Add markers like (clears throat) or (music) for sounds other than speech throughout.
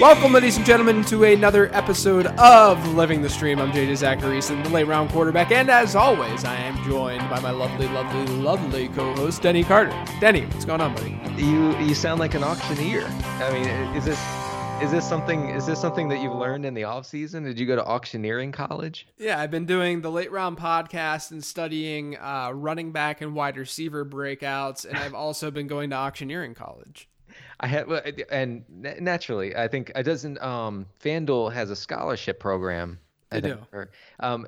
Welcome, ladies and gentlemen, to another episode of Living the Stream. I'm JJ Zachariason, the late round quarterback, and as always, I am joined by my lovely, lovely, lovely co-host Denny Carter. Denny, what's going on, buddy? You you sound like an auctioneer. I mean, is this is this something is this something that you've learned in the off season? Did you go to auctioneering college? Yeah, I've been doing the late round podcast and studying uh, running back and wide receiver breakouts, and I've also been going to auctioneering college. I had well, and naturally, I think it doesn't. Um, FanDuel has a scholarship program. I They do. or- um,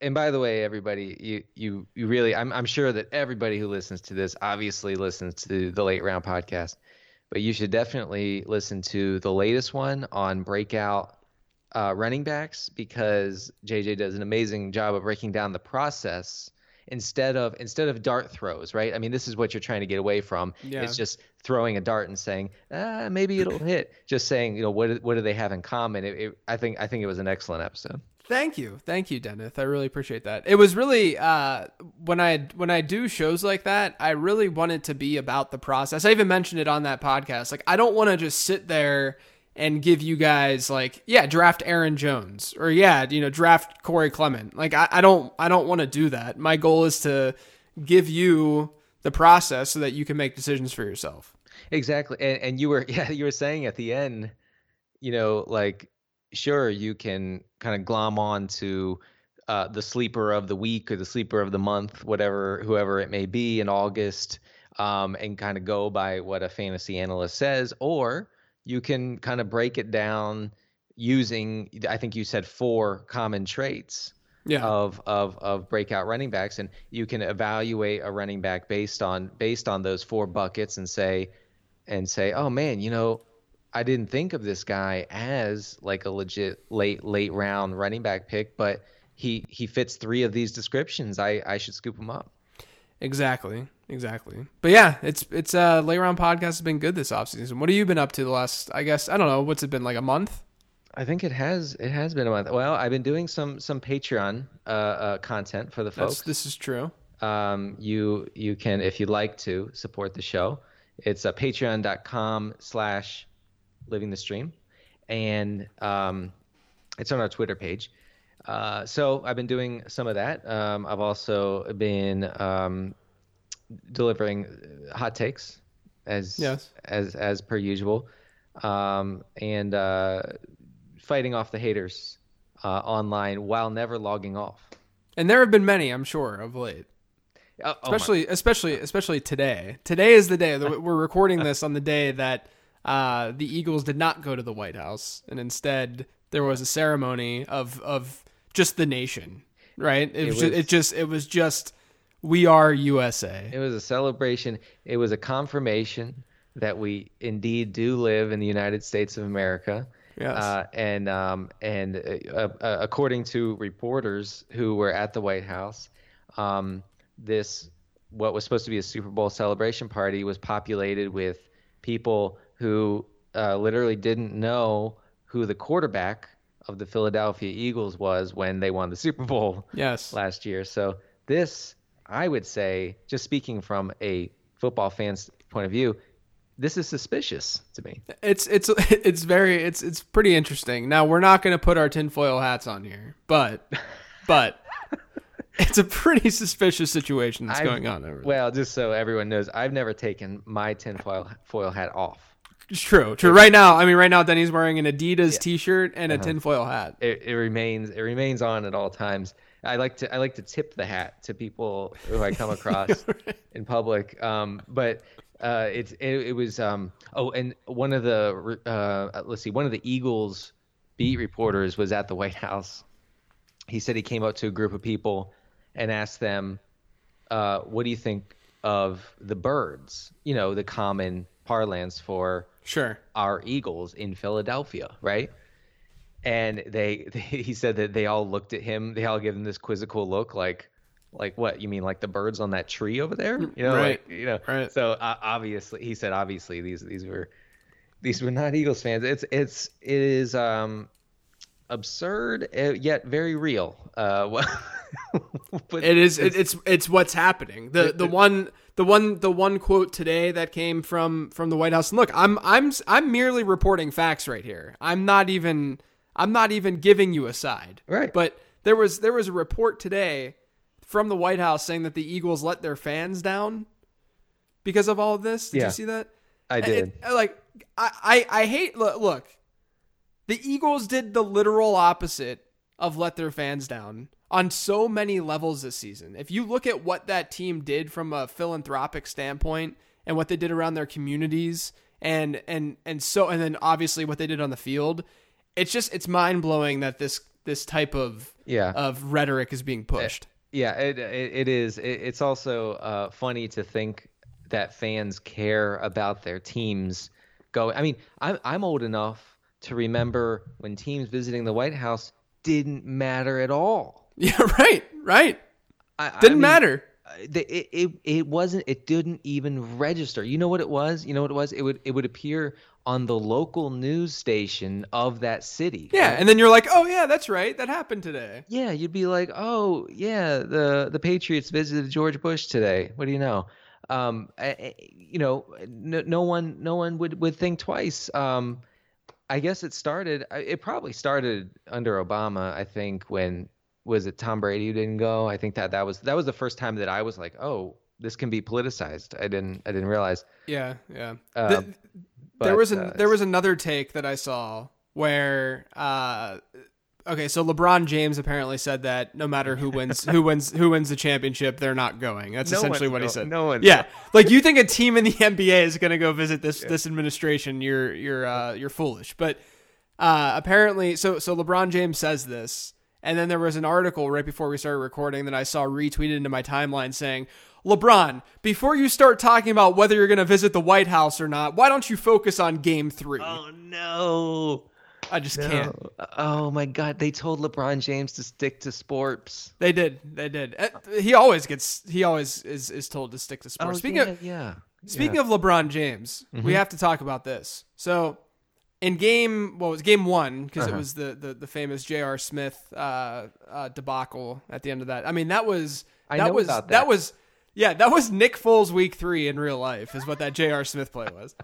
and by the way, everybody, you you you really, I'm I'm sure that everybody who listens to this obviously listens to the Late Round podcast, but you should definitely listen to the latest one on breakout uh, running backs because JJ does an amazing job of breaking down the process instead of instead of dart throws, right? I mean, this is what you're trying to get away from. Yeah. It's just throwing a dart and saying, ah, maybe it'll (laughs) hit. Just saying, you know, what do- what do they have in common? It, it, I think I think it was an excellent episode. Thank you, thank you, Dennis. I really appreciate that. It was really uh, when I when I do shows like that, I really want it to be about the process. I even mentioned it on that podcast. Like, I don't want to just sit there and give you guys like, yeah, draft Aaron Jones or yeah, you know, draft Corey Clement. Like, I, I don't I don't want to do that. My goal is to give you the process so that you can make decisions for yourself. Exactly. And and you were (laughs) yeah, you were saying at the end, you know, like sure you can kind of glom on to uh, the sleeper of the week or the sleeper of the month, whatever whoever it may be in August, um, and kind of go by what a fantasy analyst says, or you can kind of break it down using I think you said four common traits Yeah. of of of breakout running backs and you can evaluate a running back based on based on those four buckets and say and say oh man you know I didn't think of this guy as like a legit late late round running back pick but he he fits three of these descriptions I I should scoop him up Exactly. Exactly. But yeah, it's it's uh late round podcast has been good this offseason. What have you been up to the last I guess I don't know, what's it been like a month? I think it has it has been a month well I've been doing some some Patreon uh, uh content for the That's folks this is true. um, you you can if you'd like to support the show it's a uh, patreon.com slash living the stream and um, it's on our twitter page uh, so i've been doing some of that um, i've also been um, delivering hot takes as Yes. as as per usual um, and uh, fighting off the haters uh, online while never logging off And there have been many, I'm sure, of late. Oh, oh Especially especially especially today. Today is the day that we're recording this on the day that uh the Eagles did not go to the White House and instead there was a ceremony of of just the nation, right? It, was, was- Just, it just it was just we are USA. It was a celebration. It was a confirmation that we indeed do live in the United States of America. Yes. Uh, and um, and uh, uh, according to reporters who were at the White House, um, this what was supposed to be a Super Bowl celebration party was populated with people who uh, literally didn't know who the quarterback of the Philadelphia Eagles was when they won the Super Bowl yes. last year. So this, I would say, just speaking from a football fan's point of view, this is suspicious to me. It's it's (laughs) it's very it's it's pretty interesting. Now we're not going to put our tinfoil hats on here, but (laughs) but it's a pretty suspicious situation that's I've- going on over there. Well, just so everyone knows, I've never taken my tinfoil foil hat off. It's true. True. Right now, I mean, right now, Denny's wearing an Adidas T-shirt and a uh-huh. tinfoil hat. It, it remains it remains on at all times. I like to I like to tip the hat to people who I come (laughs) across in public. Um, but uh, it's it, it was um, oh, and one of the uh, let's see, one of the Eagles beat reporters was at the White House. He said he came up to a group of people and asked them, uh, "What do you think of the birds? You know, the common parlance for Sure. our Eagles in Philadelphia, right?" And they, (laughs) they he said that they all looked at him. They all gave him this quizzical look, like like what you mean like the birds on that tree over there you know Right. like you know Right. so uh, obviously he said obviously these these were these were not eagles fans it's it's it is um absurd uh, yet very real uh (laughs) but It is. It, it's it's what's happening. The the one the one the one quote today that came from from the White House. And look, I'm I'm I'm merely reporting facts right here. I'm not even I'm not even giving you a side. Right. But there was there was a report today from the White House saying that the Eagles let their fans down because of all of this. Did Yeah. you see that? i did It- like I, I I hate look, look. The Eagles did the literal opposite of let their fans down on so many levels this season. If you look at what that team did from a philanthropic standpoint and what they did around their communities and and and so and then obviously what they did on the field, it's just it's mind-blowing that this this type of Yeah. of rhetoric is being pushed. Yeah, it it, it is. It, it's also uh, funny to think that fans care about their teams Go. I mean, I'm I'm old enough to remember when teams visiting the White House didn't matter at all. (laughs) Yeah, right, right. I, I Didn't mean, matter. uh, It, it it wasn't. It didn't even register. You know what it was? You know what it was? It would it would appear on the local news station of that city. Yeah, right? and then you're like, "Oh yeah, that's right. That happened today." Yeah, you'd be like, "Oh, yeah, the the Patriots visited George Bush today. What do you know?" Um, I- I- you know, no, no one no one would would think twice. Um, I guess it started. It probably started under Obama. I think when was it Tom Brady who didn't go? I think that that was that was the first time that I was like, "Oh, this can be politicized." I didn't I didn't realize. Yeah, yeah. Uh, The- there was a, uh, there was another take that I saw where uh okay, so LeBron James apparently said that no matter who wins who wins who wins the championship, they're not going. That's No essentially what he said. no one. Yeah. Like you think a team in the (laughs) NBA is going to go visit this this administration, you're you're uh you're foolish. But uh apparently so so LeBron James says this and then there was an article right before we started recording that I saw retweeted into my timeline saying LeBron, before you start talking about whether you're going to visit the White House or not, why don't you focus on game 3? Oh no. I just can't. Oh my God! They told LeBron James to stick to sports. They did. They did. Uh, He always gets. He always is is told to stick to sports. speaking yeah, of yeah. speaking of LeBron James, we have to talk about this. So, in game, what was game one? Because it was the, the the famous J.R. Smith uh, uh, debacle at the end of that. I mean, that was I that know was about that that. was yeah, that was Nick Foles week three in real life is what that J.R. Smith play was.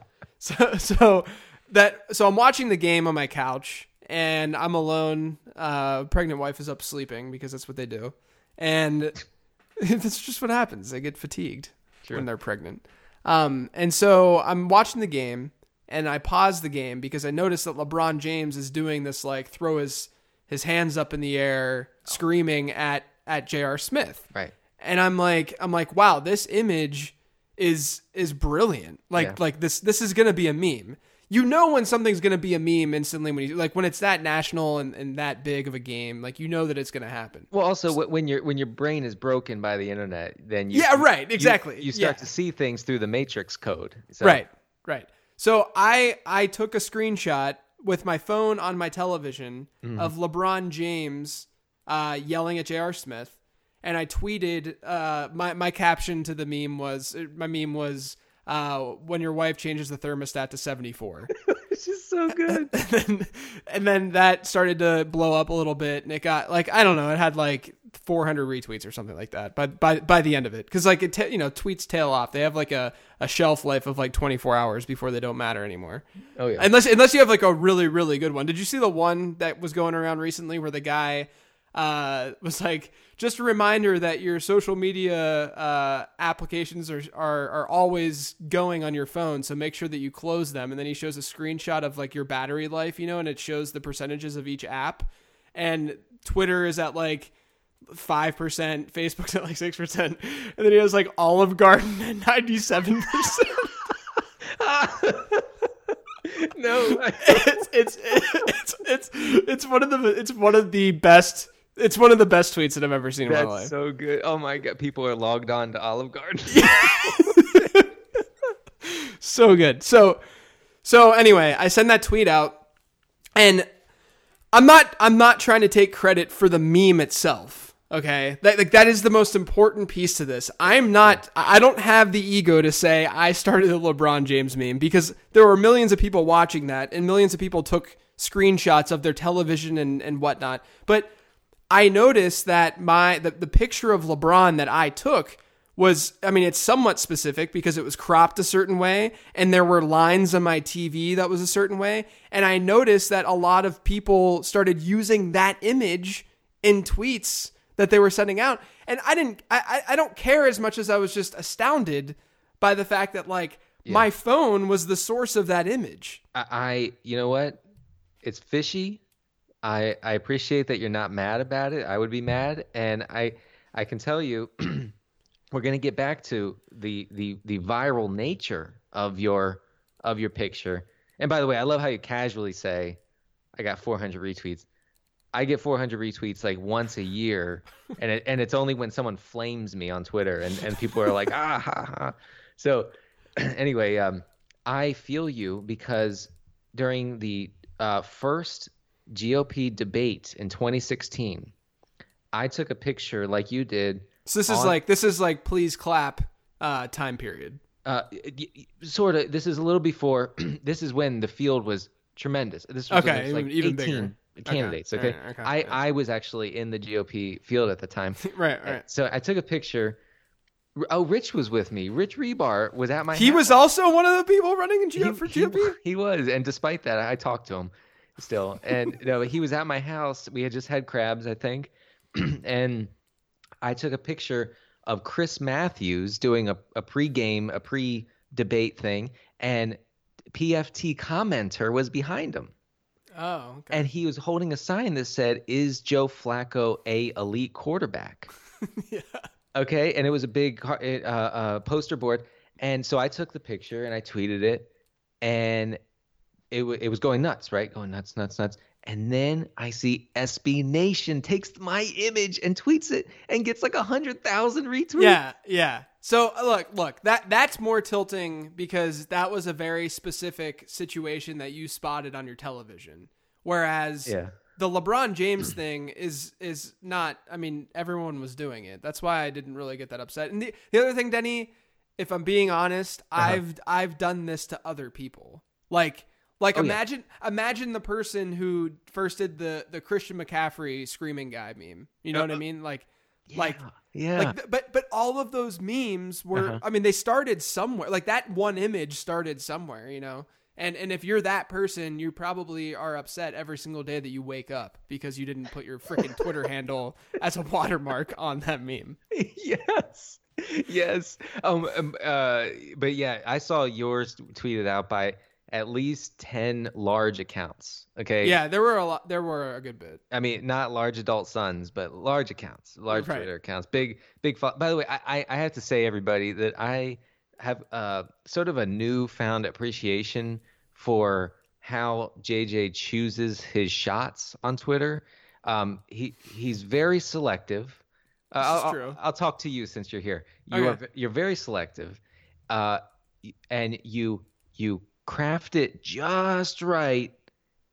So so that so I'm watching the game on my couch and I'm alone. Uh, pregnant wife is up sleeping because that's what they do, and (laughs) that's just what happens. They get fatigued when they're pregnant. Um, and so I'm watching the game and I pause the game because I notice that LeBron James is doing this like throw his his hands up in the air, screaming at at J.R. Smith Right. And I'm like I'm like wow this image is is brilliant like Yeah. like this this is gonna be a meme you know when something's gonna be a meme instantly when you like when it's that national and, and that big of a game like you know that it's gonna happen Well, also wh- when your when your brain is broken by the internet, then you Yeah, right, you- exactly. You, start Yeah. to see things through the matrix code. So, right right so I I took a screenshot with my phone on my television Mm-hmm. of LeBron James uh, yelling at J.R. Smith and I tweeted uh, my my caption to the meme was my meme was uh, when your wife changes the thermostat to 74 (laughs) It's just so good. (laughs) and then, and then that started to blow up a little bit and it got like i don't know it had like 400 retweets or something like that But by, by the end of it. Because like it ta- you know tweets tail off. They have like a, a shelf life of like 24 hours before they don't matter anymore. Oh yeah. unless unless you have like a really really good one. Did you see the one that was going around recently where the guy uh, was like just a reminder that your social media uh, applications are, are are always going on your phone so make sure that you close them. And then he shows a screenshot of like your battery life you know and it shows the percentages of each app. And twitter is at like 5% facebook's at like 6% and then he has like olive garden (laughs) at 97% (laughs) no. (laughs) it's, it's it's it's it's one of the it's one of the best it's one of the best tweets that I've ever seen in my That's life. so good. Oh my god, people are logged on to Olive Garden. (laughs) (laughs) so good. So so anyway, I send that tweet out and I'm not I'm not trying to take credit for the meme itself. Okay, that, like that is the most important piece to this. I'm not. I don't have the ego to say I started the LeBron James meme because there were millions of people watching that, and millions of people took screenshots of their television and and whatnot. But I noticed that my the, the picture of LeBron that I took was I mean it's somewhat specific because it was cropped a certain way and there were lines on my TV that was a certain way and I noticed that a lot of people started using that image in tweets that they were sending out and I didn't I I don't care as much as I was just astounded by the fact that like yeah. my phone was the source of that image. I, I you know what? It's fishy. I I appreciate that you're not mad about it. I would be mad and I I can tell you (clears throat) we're going to get back to the the the viral nature of your of your picture. And by the way, I love how you casually say, "I got 400 retweets." I get 400 retweets like once a year, (laughs) and it, and it's only when someone flames me on Twitter, and and people are like, "Ah ha ha." So, (clears throat) anyway, um, I feel you because during the uh, first GOP debate in 2016, I took a picture like you did so this is like this is like please clap uh, time period. Uh, sort of. This is a little before. (clears throat) this is when the field was tremendous. This was okay, like even 18 bigger. candidates. Okay, okay. okay. I I was actually in the GOP field at the time. (laughs) right, right. So I took a picture. Oh, Rich was with me. Rich Rebar was at my. He house. was also one of the people running in GOP he, for GOP. He, he was, and despite that, I talked to him still, and you know, he was at my house. We had just had crabs, I think, (clears throat) and I took a picture of Chris Matthews doing a, a pre-game, a pre-debate thing, and PFT commenter was behind him. Oh, okay. And he was holding a sign that said, "Is Joe Flacco a elite quarterback?" (laughs) yeah. Okay, and it was a big uh, uh, poster board, and so I took the picture and I tweeted it, and it w- it was going nuts, right? Going nuts, nuts, nuts. And then I see SB Nation takes my image and tweets it and gets like a hundred thousand retweets. Yeah, yeah. So uh, look, look, that that's more tilting because that was a very specific situation that you spotted on your television. Whereas yeah. the LeBron James thing is is not I mean, everyone was doing it. That's why I didn't really get that upset. And the, the other thing, Denny, if I'm being honest, uh-huh. I've I've done this to other people. Like like oh, imagine yeah. imagine the person who first did the the Christian McCaffrey screaming guy meme. You know uh, what I uh, mean? Like yeah, like yeah. Like but but all of those memes were uh-huh. I mean they started somewhere. Like that one image started somewhere, you know. And and if you're that person, you probably are upset every single day that you wake up because you didn't put your freaking Twitter (laughs) handle as a watermark on that meme. Yes. Yes. Um, um uh but yeah, I saw yours tweeted out by at least 10 large accounts. Okay. Yeah, there were a lot there were a good bit. I mean, not large adult sons, but large accounts, large right. Twitter accounts. Big big by the way, I, I have to say everybody that I have uh sort of a newfound appreciation for how JJ chooses his shots on Twitter. Um he he's very selective. Uh, I'll, I'll, I'll, talk to you since you're here. You okay. are you're very selective. Uh and you you craft it just right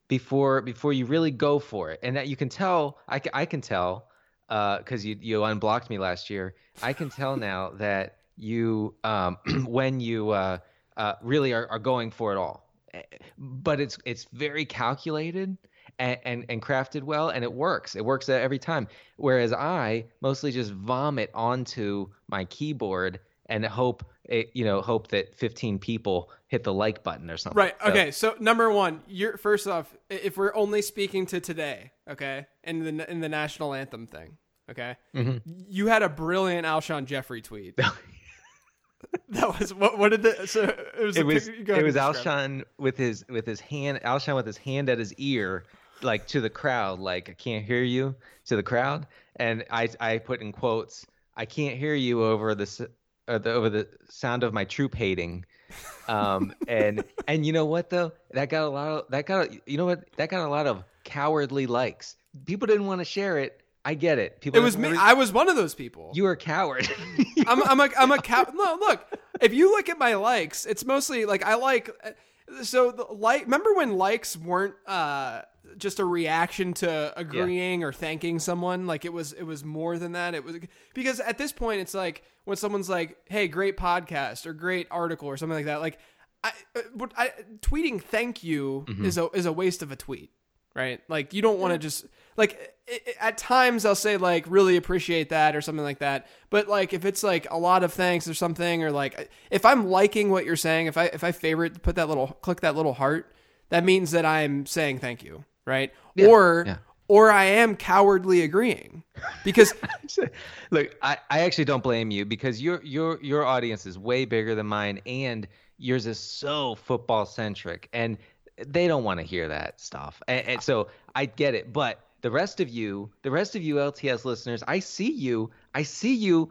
before before you really go for it. And that you can tell i, I can tell because uh, you you unblocked me last year. I can tell (laughs) now that you um, (clears throat) when you uh, uh, really are, are going for it all. Eh, but it's it's very calculated and, and, and crafted well and it works. It works every time. Whereas i mostly just vomit onto my keyboard and hope it, you know hope that 15 people hit the like button or something. Right. Okay. So, so number one, you're first off, if we're only speaking to today, okay, in the in the national anthem thing, okay, mm-hmm. you had a brilliant Alshon Jeffery tweet. (laughs) that was what? What did the? So it was. It was. It was Alshon with his with his hand. Alshon with his hand at his ear, like to the crowd, like I can't hear you to the crowd, and I I put in quotes. I can't hear you over the, uh, the over the sound of my troop hating um, (laughs) and and you know what though? That got a lot of that got a, you know what? That got a lot of cowardly likes. People didn't want to share it. I get it. People. It was me. I was one of those people. You were a coward. (laughs) I'm, I'm a I'm a cow. (laughs) No, look. If you look at my likes, it's mostly like I like. So the like. Remember when likes weren't uh just a reaction to agreeing or thanking someone. Like it was it was more than that. It was because at this point it's like when someone's like, "Hey, great podcast" or "great article" or something like that. Like I, uh, I tweeting thank you Mm-hmm. is a is a waste of a tweet, right? Like you don't want to just like i i at times I'll say like really appreciate that or something like that. But like if it's like a lot of thanks or something or like if I'm liking what you're saying, if I if I favorite put that little click that little heart, that means that I'm saying thank you, right? or yeah. or I am cowardly agreeing because (laughs) Look, I, I actually don't blame you because your your your audience is way bigger than mine, and yours is so football centric, and they don't want to hear that stuff. And, and so I get it, but the rest of you, the rest of you LTS listeners, I see you, I see you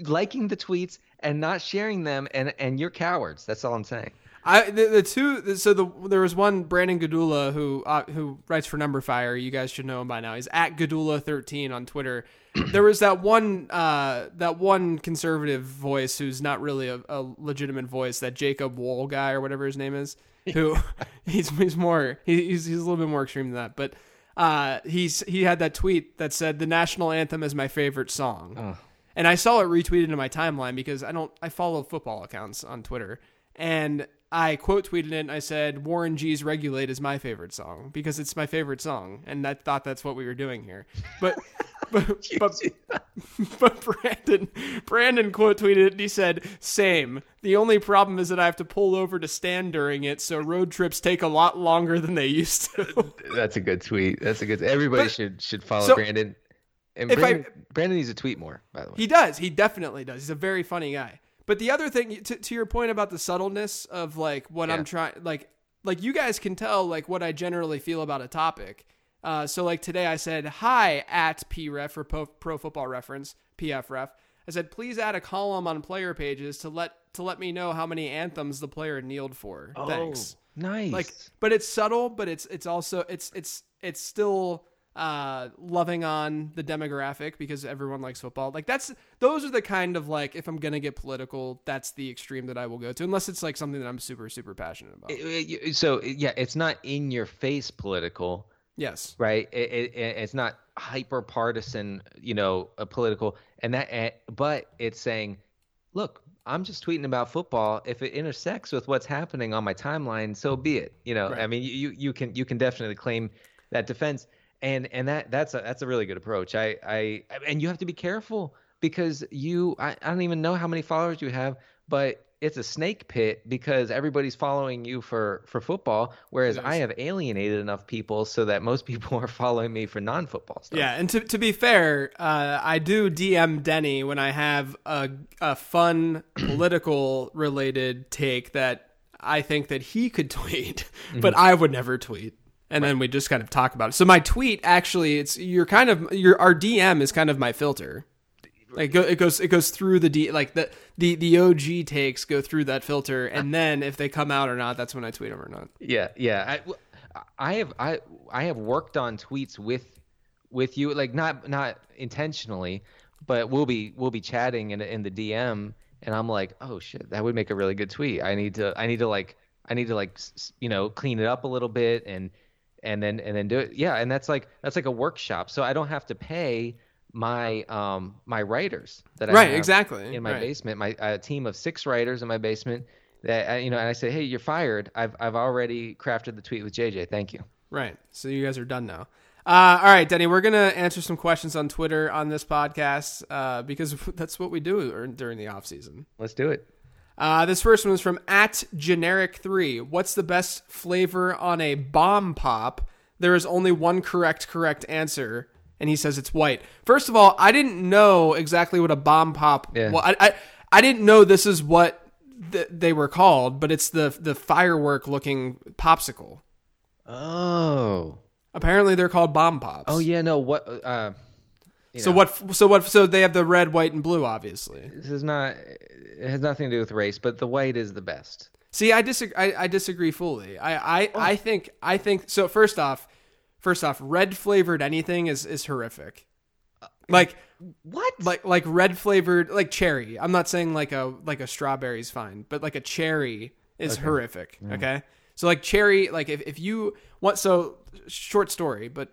liking the tweets and not sharing them, and and you're cowards. That's all I'm saying. I the, the two so the there was one Brandon Gdula who uh, who writes for numberFire. You guys should know him by now. He's at Gdula thirteen on Twitter. (clears throat) there was that one uh, that one conservative voice who's not really a, a legitimate voice. That Jacob Wohl guy or whatever his name is. (laughs) Who (laughs) he's he's more he's he's a little bit more extreme than that. But uh, he's he had that tweet that said the national anthem is my favorite song. And I saw it retweeted in my timeline because I don't I follow football accounts on Twitter and I quote tweeted it and I said Warren G's Regulate is my favorite song because it's my favorite song and I thought that's what we were doing here. But (laughs) but but, (laughs) but Brandon Brandon quote tweeted it and he said same. The only problem is that I have to pull over to stand during it so road trips take a lot longer than they used to. (laughs) That's a good tweet. That's a good. Everybody But- should should follow so, Brandon. And if I- Brandon, Brandon needs to tweet more, by the way. He does. He definitely does. He's a very funny guy. But the other thing, to, to your point about the subtleness of like what I'm trying, like, like you guys can tell like what I generally feel about a topic. Uh, so like today I said hi at PRef for Pro, Pro Football Reference PFRef. I said please add a column on player pages to let to let me know how many anthems the player kneeled for. Thanks Oh, nice. like but it's subtle but it's it's also it's it's it's still uh loving on the demographic because everyone likes football like that's those are the kind of like if i'm gonna get political that's the extreme that i will go to unless it's like something that i'm super super passionate about so yeah, it's not in your face political, yes right? It, it, it- it's not hyper partisan, you know, a political, and that, eh, but it's saying, look, I'm just tweeting about football. If it intersects with what's happening on my timeline, so be it. You know, Right. I mean, you you can you can definitely claim that defense, and and that that's a that's a really good approach. I I and you have to be careful because you I, I don't even know how many followers you have, but it's a snake pit because everybody's following you for for football, whereas I have alienated enough people so that most people (laughs) are following me for non-football stuff. yeah and to, to be fair uh, i do dm denny when i have a, a fun (clears throat) political related take that i think that he could (laughs) tweet but i would never tweet and then we just kind of talk about it so my tweet actually it's you're kind of your our dm is kind of my filter like go, it goes it goes through the D like the the the OG takes go through that filter and uh, then if they come out or not that's when I tweet them or not. Yeah, yeah. I, I have I I have worked on tweets with with you, like not not intentionally, but we'll be we'll be chatting in in the DM, and I'm like, oh shit, that would make a really good tweet. I need to I need to like I need to like you know clean it up a little bit and and then and then do it. Yeah, and that's like that's like a workshop, so I don't have to pay my um my writers that I Right, have exactly, in my right. basement my a team of six writers in my basement that I- you know and I say hey you're fired I've I've already crafted the tweet with JJ thank you Right. So you guys are done now. Uh, all right, Denny, we're going to answer some questions on Twitter on this podcast uh, because (laughs) that's what we do during the off season. let's do it Uh, this first one is from at generic3. What's the best flavor on a bomb pop? There is only one correct correct answer, and he says it's white. First of all, I didn't know exactly what a bomb pop. Yeah. Well, I, I I didn't know this is what th- they were called, but it's the the firework looking popsicle. oh Apparently, they're called bomb pops. oh yeah no what uh So know, what? So what? So they have the red, white, and blue, obviously. this is not it has nothing to do with race but the white is the best See, I disagree. I, I disagree fully. I, I, oh. I think I think so. First off, first off, red flavored anything is is horrific. Uh, like what like like red flavored like cherry. I'm not saying like a like a strawberry is fine, but like a cherry is horrific. Mm. Okay, So like cherry, like if, if you want, so short story, but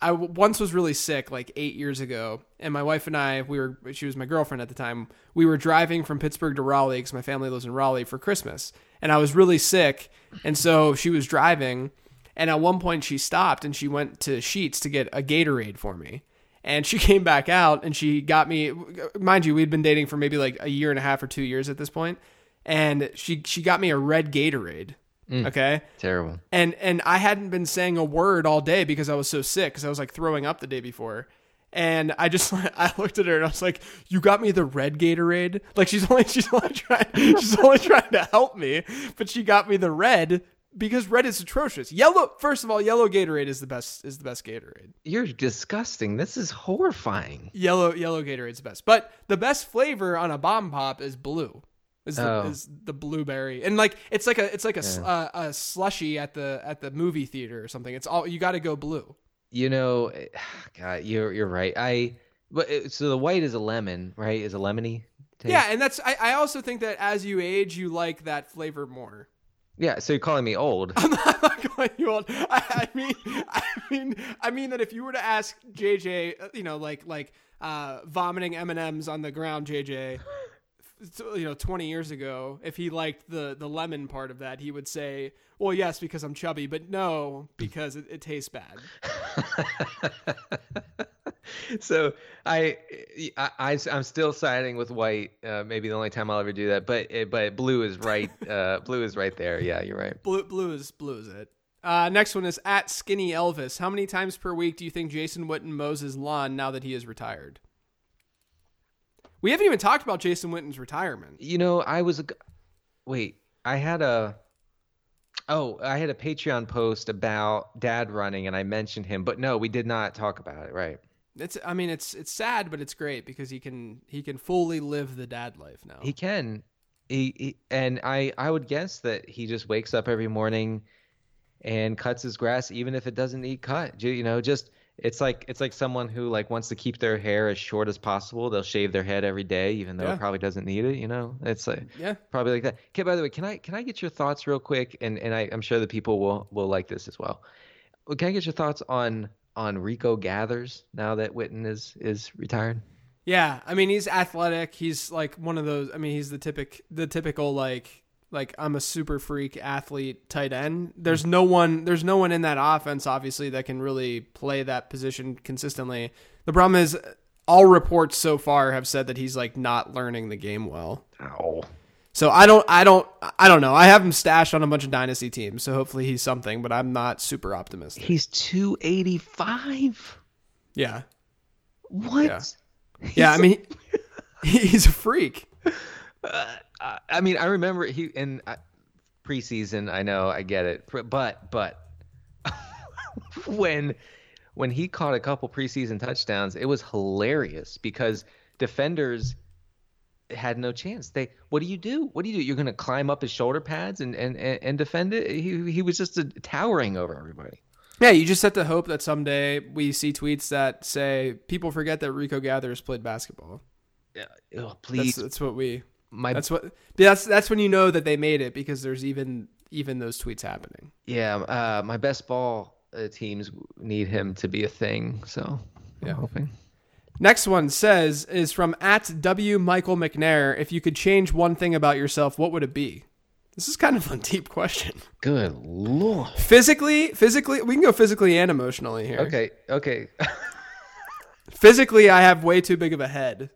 I once was really sick like eight years ago, and my wife and I, we were, she was my girlfriend at the time. We were driving from Pittsburgh to Raleigh because my family lives in Raleigh for Christmas, and I was really sick, and so she was driving, and at one point she stopped and she went to Sheetz to get a Gatorade for me, and she (laughs) came back out and she got me, mind you, we'd been dating for maybe like a year and a half or two years at this point, and she she got me a red Gatorade. Mm. Okay. Terrible. And and I hadn't been saying a word all day because I was so sick because I was like throwing up the day before. And I just (laughs) I looked at her and I was like, "You got me the red Gatorade." Like she's only (laughs) she's only trying she's only trying to help me, but she got me the red because red is atrocious. Yellow, first of all, yellow Gatorade is the best is the best Gatorade. You're disgusting. This is horrifying. Yellow yellow Gatorade's the best, but the best flavor on a bomb pop is blue. Is the, Oh. is the blueberry and like it's like a it's like a, sl- uh, a slushy at the at the movie theater or something. It's all you got to go blue. You know, (sighs) God, you're you're right. I but it- so the white is a lemon, right? Is a lemony. taste? Yeah, and that's I, I also think that as you age, you like that flavor more. Yeah. So you're calling me old? (laughs) I'm not calling you old. I, I mean, I mean, I mean that if you were to ask JJ, uh, you know, like like uh, vomiting M and M's on the ground, JJ, you know, 20 years ago, if he liked the the lemon part of that, he would say, "Well, yes, because I'm chubby, but no, because it, it tastes bad." (laughs) so I, I, I am still siding with white. Uh, maybe the only time I'll ever do that. But eh, but blue is right. (laughs) Uh, blue is right there. Yeah, you're right. Blue, blue is blue is it. Uh, next one is at Skinny Elvis. How many times per week do you think Jason Witten mows his lawn now that he is retired? We haven't even talked about Jason Witten's retirement. You know, I was a. Wait, I had a. Oh, I had a Patreon post about dad running, and I mentioned him, but no, we did not talk about it. Right. It's I mean it's it's sad but it's great because he can he can fully live the dad life now. He can. He, he and I I would guess that he just wakes up every morning and cuts his grass even if it doesn't need cut. You know, just it's like it's like someone who like wants to keep their hair as short as possible. They'll shave their head every day even though Yeah. it probably doesn't need it, you know? It's like yeah. probably like that. Okay, by the way, can I can I get your thoughts real quick and and I I'm sure the people will will like this as well. Can I get your thoughts on on Rico Gathers now that Witten is is retired? Yeah, I mean he's athletic. He's like one of those. I mean he's the typic the typical like like I'm a super freak athlete tight end. There's no one there's no one in that offense obviously that can really play that position consistently. The problem is all reports so far have said that he's like not learning the game well. Oh. So I don't I don't I don't know. I have him stashed on a bunch of dynasty teams, so hopefully he's something, but I'm not super optimistic. He's 285. Yeah. What? Yeah. Yeah, I mean he, (laughs) he's a freak. Uh, I mean, I remember he in uh, preseason. I know, I get it, but but (laughs) when when he caught a couple preseason touchdowns, it was hilarious because defenders had no chance. They, what do you do? What do you do? You're going to climb up his shoulder pads and and and defend it? He he was just uh towering over everybody. Yeah, you just have to hope that someday we see tweets that say people forget that Rico Gathers played basketball. Yeah, oh, That's please, that's what we my that's what that's that's when you know that they made it because there's even even those tweets happening. yeah, uh, my best ball uh, teams need him to be a thing. So I'm Yeah. hoping. Next one says is from at W Michael McNair. If you could change one thing about yourself, what would it be? This is kind of a (laughs) deep question. Good lord. Physically, physically, we can go physically and emotionally here. Okay, okay. (laughs) Physically, I have way too big of a head.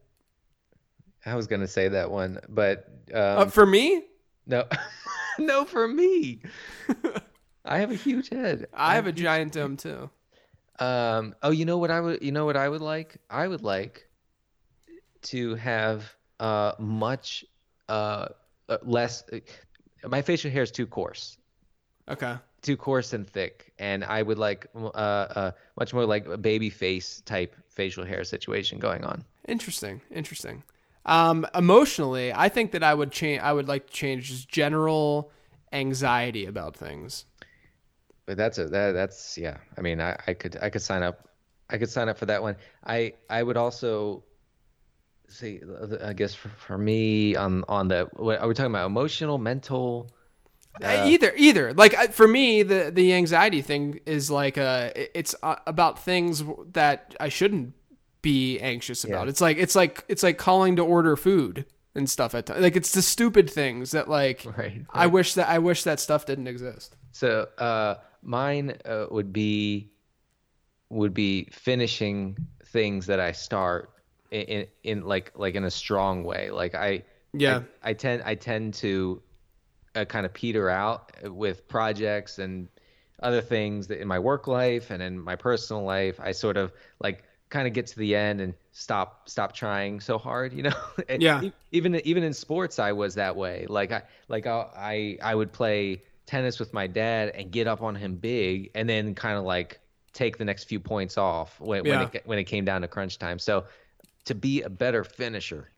I was gonna say that one, but um, Uh, for me, no, (laughs) no, for me, (laughs) I have a huge head. I have a giant dome too. Um. Oh, you know what I would. You know what I would like. I would like to have uh much uh uh, less. my facial hair is too coarse, Okay. too coarse and thick, and I would like uh uh much more like a baby face type facial hair situation going on. Interesting. Interesting. Um, emotionally, I think that I would change. I would like to change just general anxiety about things. But that's a that, that's yeah. I mean, I, I could I could sign up. I could sign up for that one. I I would also see. I guess for, for me on on the what are we talking about? Emotional, mental. Uh, either, either. Like uh, for me, the the anxiety thing is like uh, it's uh, about things that I shouldn't be anxious about. Yeah. It's like it's like it's like calling to order food and stuff at times. Like it's the stupid things that like Right, I wish that I wish that stuff didn't exist. So uh, mine uh, would be would be finishing things that I start in, in, in like like in a strong way. Like I Yeah. I, I tend I tend to uh, kind of peter out with projects and other things that in my work life and in my personal life. I sort of like kind of get to the end and stop stop trying so hard, you know. (laughs) Yeah. Even even in sports, I was that way. Like I like I I, I would play tennis with my dad and get up on him big, and then kind of like take the next few points off when Yeah. when it when it came down to crunch time. So to be a better finisher.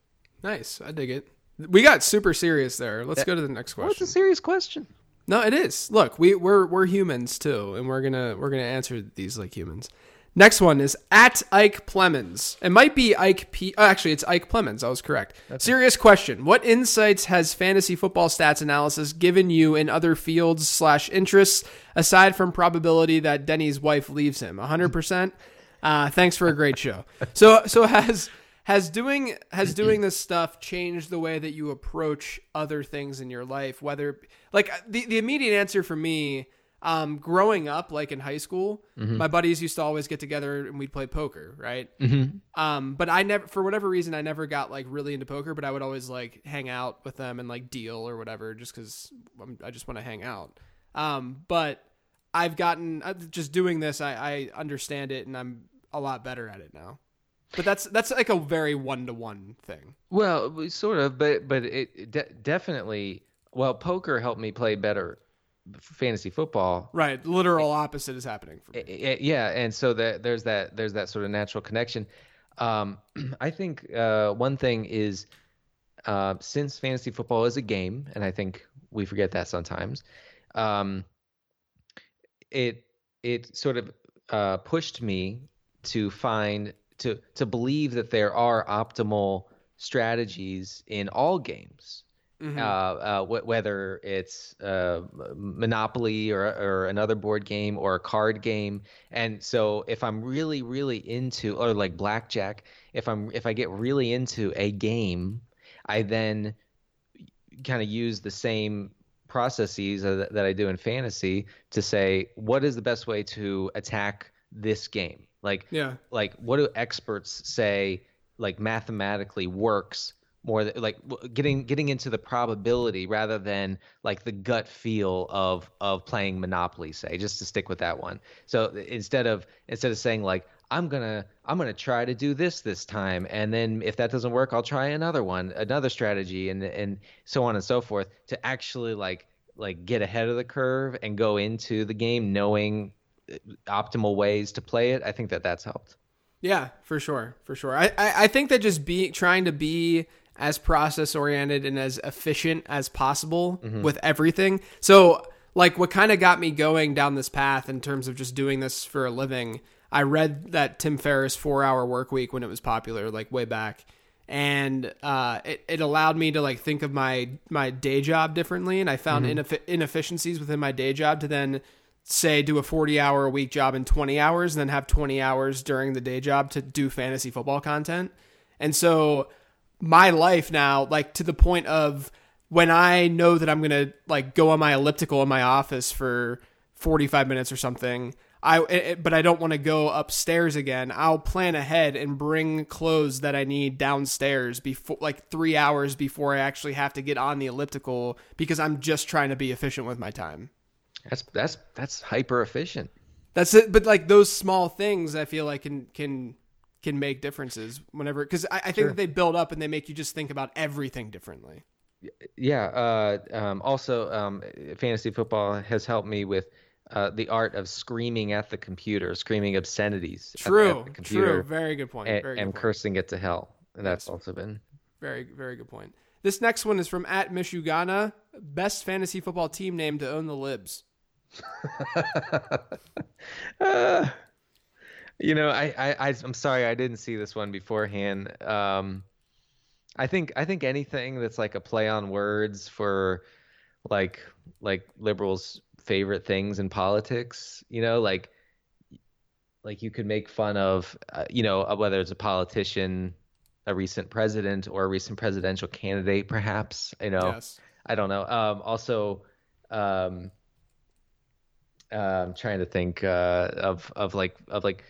Nice. I dig it. We got super serious there. Let's go to the next question what's a serious question. No, it is. Look, we we're we're humans too, and we're gonna we're gonna answer these like humans. Next one is at Ike Plemons. It might be Ike P. Oh, actually, it's Ike Plemons. I was correct. Serious question: What insights has fantasy football stats analysis given you in other fields slash interests aside from probability that Denny's wife leaves him? hundred percent. Uh, thanks for a great show. (laughs) So so has has doing has doing this stuff changed the way that you approach other things in your life whether like the, the immediate answer for me um, growing up like in high school my buddies used to always get together and we'd play poker right um, but i never for whatever reason i never got like really into poker but i would always like hang out with them and like deal or whatever just because i just want to hang out um, but i've gotten uh, just doing this I, I understand it and i'm a lot better at it now but that's that's like a very one to one thing. Well, sort of, but but it de- definitely. Well, poker helped me play better fantasy football. Right, literal opposite is happening for me. I- I- yeah, and so that there's that there's that sort of natural connection. Um, (clears throat) I think uh, one thing is uh, since fantasy football is a game, and I think we forget that sometimes. Um, it it sort of uh, pushed me to find to to believe that there are optimal strategies in all games. Mm-hmm. Uh, uh, wh- whether it's uh, Monopoly or, or another board game or a card game, and so if I'm really, really into, or like blackjack, if I'm if I get really into a game, I then kind of use the same processes that that I do in fantasy to say what is the best way to attack this game. Like Yeah. like what do experts say like mathematically works more like getting getting into the probability rather than like the gut feel of of playing monopoly say just to stick with that one so instead of instead of saying like i'm gonna i'm gonna try to do this this time and then if that doesn't work i'll try another one another strategy and and so on and so forth to actually like like get ahead of the curve and go into the game knowing uh, optimal ways to play it i think that that's helped Yeah, for sure, for sure. I, I, I think that just be trying to be as process oriented and as efficient as possible with everything. So, like, what kind of got me going down this path in terms of just doing this for a living? I read that Tim Ferriss four hour work week when it was popular, like way back, and uh, it it allowed me to like think of my my day job differently, and I found ineff- inefficiencies within my day job to then say do a 40 hour a week job in 20 hours and then have 20 hours during the day job to do fantasy football content. And so my life now like to the point of when I know that I'm going to like go on my elliptical in my office for 45 minutes or something, I it, but I don't want to go upstairs again. I'll plan ahead and bring clothes that I need downstairs before like 3 hours before I actually have to get on the elliptical because I'm just trying to be efficient with my time. that's that's that's hyper efficient That's it. But like those small things, I feel like can can can make differences whenever because I, I think that they build up and they make you just think about everything differently. Yeah. Uh, um, also, um, fantasy football has helped me with uh, the art of screaming at the computer, screaming obscenities. at- True, at the computer true. Very good point. and, Very and point. cursing it to hell. And that's also been. Very very good point. This next one is from at Michugana. Best fantasy football team name to own the libs. (laughs) Uh, you know, I, I, I, I'm sorry I didn't see this one beforehand. Um, I think, I think anything that's like a play on words for like like liberals' favorite things in politics. You know, like like you could make fun of, uh, you know, uh, whether it's a politician, a recent president, or a recent presidential candidate, perhaps. You know, Yes. I don't know. Um, also, um, uh, I'm trying to think uh, of of like of like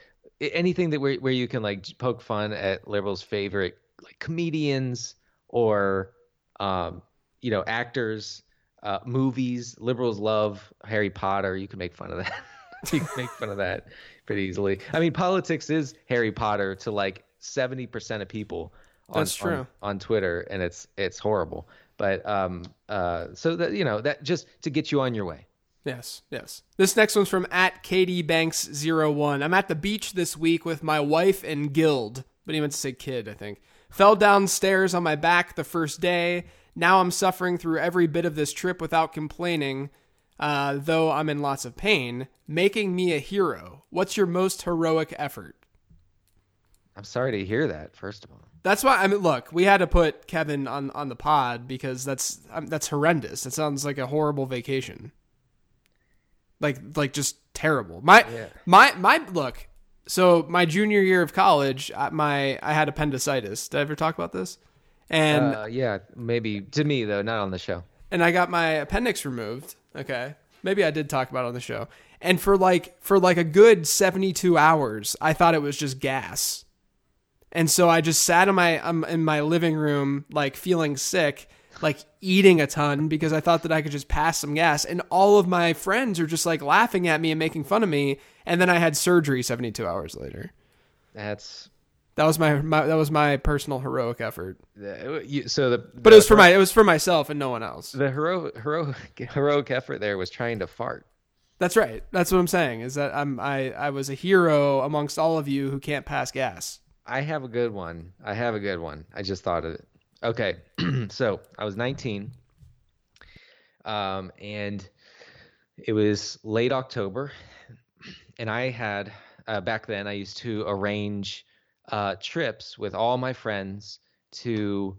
anything that where where you can like poke fun at liberals' favorite like comedians or um, you know actors, uh, movies. Liberals love Harry Potter. You can make fun of that. (laughs) you can make fun of that pretty easily. I mean, politics is Harry Potter to like seventy percent of people. On, That's true. On, on Twitter, and it's it's horrible. But um, uh, so that you know that just to get you on your way. Yes, yes. This next one's from at Katie Banks 01. I'm at the beach this week with my wife and Guild, but he meant to say kid, I think. Fell downstairs on my back the first day. Now I'm suffering through every bit of this trip without complaining, uh, though I'm in lots of pain, making me a hero. What's your most heroic effort? I'm sorry to hear that. First of all, That's why I mean, look, we had to put Kevin on on the pod because that's um, that's horrendous. That sounds like a horrible vacation. Like like just terrible. My Yeah. my my look. So my junior year of college, I- my I had appendicitis. Did I ever talk about this? And uh, yeah, maybe to me though, not on the show. and I got my appendix removed. Okay. Maybe I did talk about it on the show. And for like for like a good 72 hours, I thought it was just gas. And so I just sat in my um, in my living room like feeling sick, like eating a ton because I thought that I could just pass some gas and all of my friends are just like laughing at me and making fun of me and then I had surgery 72 hours later. That's That was my, my that was my personal heroic effort. the, you, so the But it was for my it was for myself and no one else. the heroic heroic (laughs) heroic effort there was trying to fart. That's right. That's what I'm saying. Is that I'm I I was a hero amongst all of you who can't pass gas. I have a good one. I have a good one. I just thought of it. Okay, (clears throat) so I was 19, um, and it was late October, and I had uh, back then I used to arrange uh, trips with all my friends to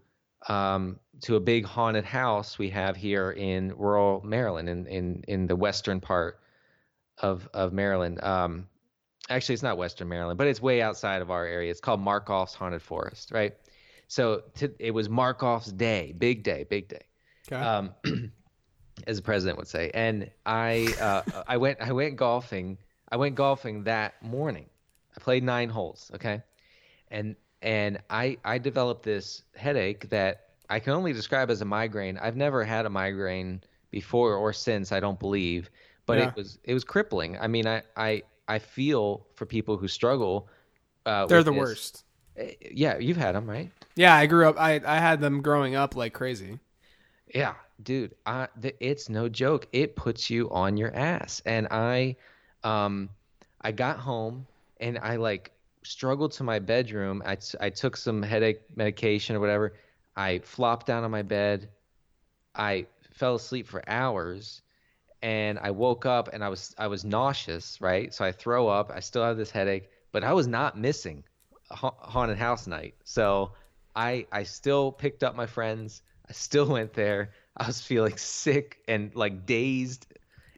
um, to a big haunted house we have here in rural Maryland, in in in the western part of of Maryland. Um, actually it's not western maryland but it's way outside of our area it's called markoff's haunted forest right so to, it was markoff's day big day big day Okay. um, (clears throat) as the president would say and i uh, i went i went golfing i went golfing that morning i played nine holes okay and and i i developed this headache that i can only describe as a migraine i've never had a migraine before or since i don't believe but Yeah. it was it was crippling i mean i i i feel for people who struggle uh, They're the this. worst. Uh, yeah you've had them right Yeah, I grew up. I I had them growing up like crazy. Yeah, dude, I, th- it's no joke. It puts you on your ass. And I, um, I got home and I like struggled to my bedroom. I, I took some headache medication or whatever. I flopped down on my bed. I fell asleep for hours and I woke up and I was I was nauseous, right? So I throw up. I still have this headache, but I was not missing ha- haunted house night. So I I still picked up my friends. I still (laughs) went there. I was feeling sick and like dazed,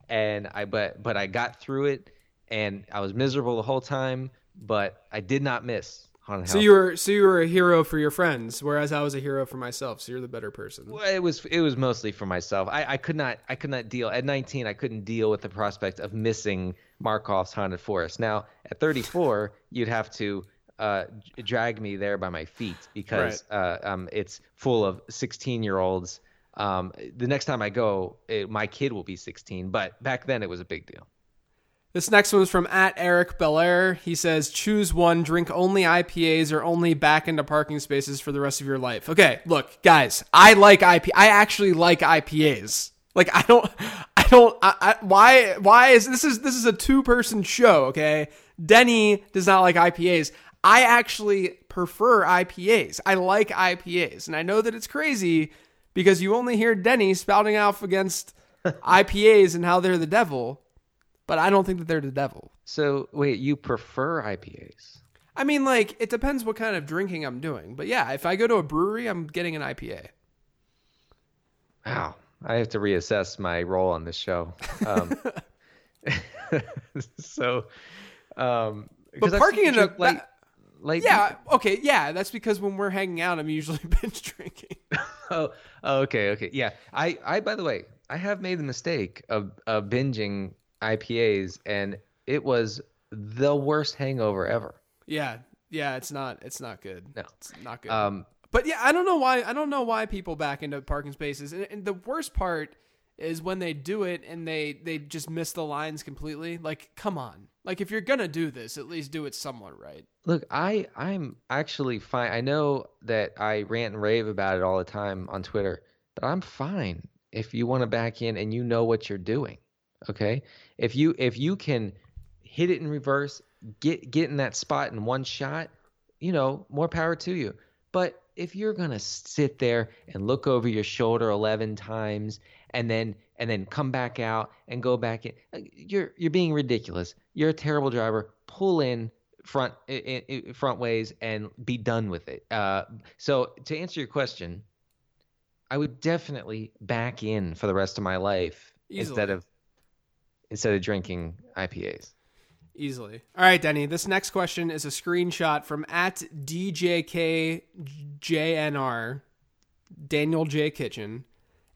and I but but I got through it, and I was miserable the whole time. But I did not miss haunted So house. you were so you were a hero for your friends, whereas I was a hero for myself. So you're the better person. Well, it was it was mostly for myself. I, I could not I could not deal at 19. I couldn't deal with the prospect of missing Markoff's haunted forest. Now at 34, you'd have to uh, drag me there by my feet because uh, um, it's full of 16 year olds. Um, the next time I go, it, my kid will be 16. But back then, it was a big deal. This next one is from at Eric Belair. He says, "Choose one: drink only IPAs or only back into parking spaces for the rest of your life." Okay, look, guys, I like IP. I actually like IPAs. Like, I don't, (laughs) I don't. I, I, why? Why is this is this is a two person show? Okay, Denny does not like IPAs. I actually prefer IPAs. I like IPAs, and I know that it's crazy because you only hear Denny spouting off against (laughs) IPAs and how they're the devil but I don't think that they're the devil. So wait, you prefer IPAs? I mean, like, it depends what kind of drinking I'm doing. But yeah, if I go to a brewery, I'm getting an IPA. Wow. I have to reassess my role on this show. Um, (laughs) (laughs) so, um, But parking in a like, light, light yeah, okay, yeah, that's because when we're hanging out, I'm usually (laughs) binge drinking. (laughs) Oh, oh, okay, okay, yeah. I, I, by the way, I have made the mistake of, of binging IPAs, and it was the worst hangover ever. yeah, yeah, it's not, it's not good. No. it's not good. Um, But yeah, I don't know why. I don't know why people back into parking spaces. And, and the worst part is when they do it and they they just miss the lines completely. Like, come on. Like, if you're gonna do this, at least do it somewhat right. Look, I I'm actually fine. I know that I rant and rave about it all the time on Twitter, but I'm fine if you want to back in and you know what you're doing. Okay? If you if you can hit it in reverse, get get in that spot in one shot, you know, more power to you. But if you're to sit there and look over your shoulder 11 times and then and then come back out and go back in, uh, you're you're being ridiculous. You're a terrible driver. Pull in front i i front ways and be done with it. Uh, so to answer your question, I would definitely back in for the rest of my life instead of instead of drinking IPAs. Easily. All right, Denny. This next question is a screenshot from at DJKJNR, Daniel J. Kitchen.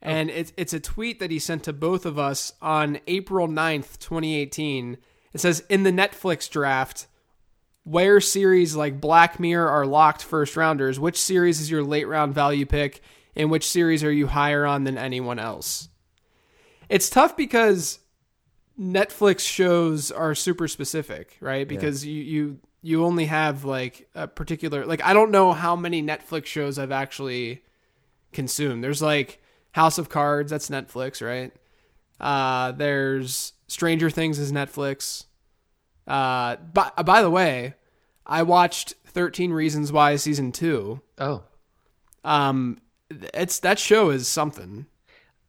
Oh. And it's, it's a tweet that he sent to both of us on April 9th, 2018. It says In the Netflix draft, where series like Black Mirror are locked first rounders, which series is your late round value pick, and which series are you higher on than anyone else? It's tough because Netflix shows are super specific, right? Because you you you only have like a particular like I don't know how many Netflix shows I've actually consumed. There's like House of Cards, that's Netflix, right? Uh there's Stranger Things is Netflix. Uh by, by the way, I watched 13 Reasons Why season 2. Oh, Um it's that show is something.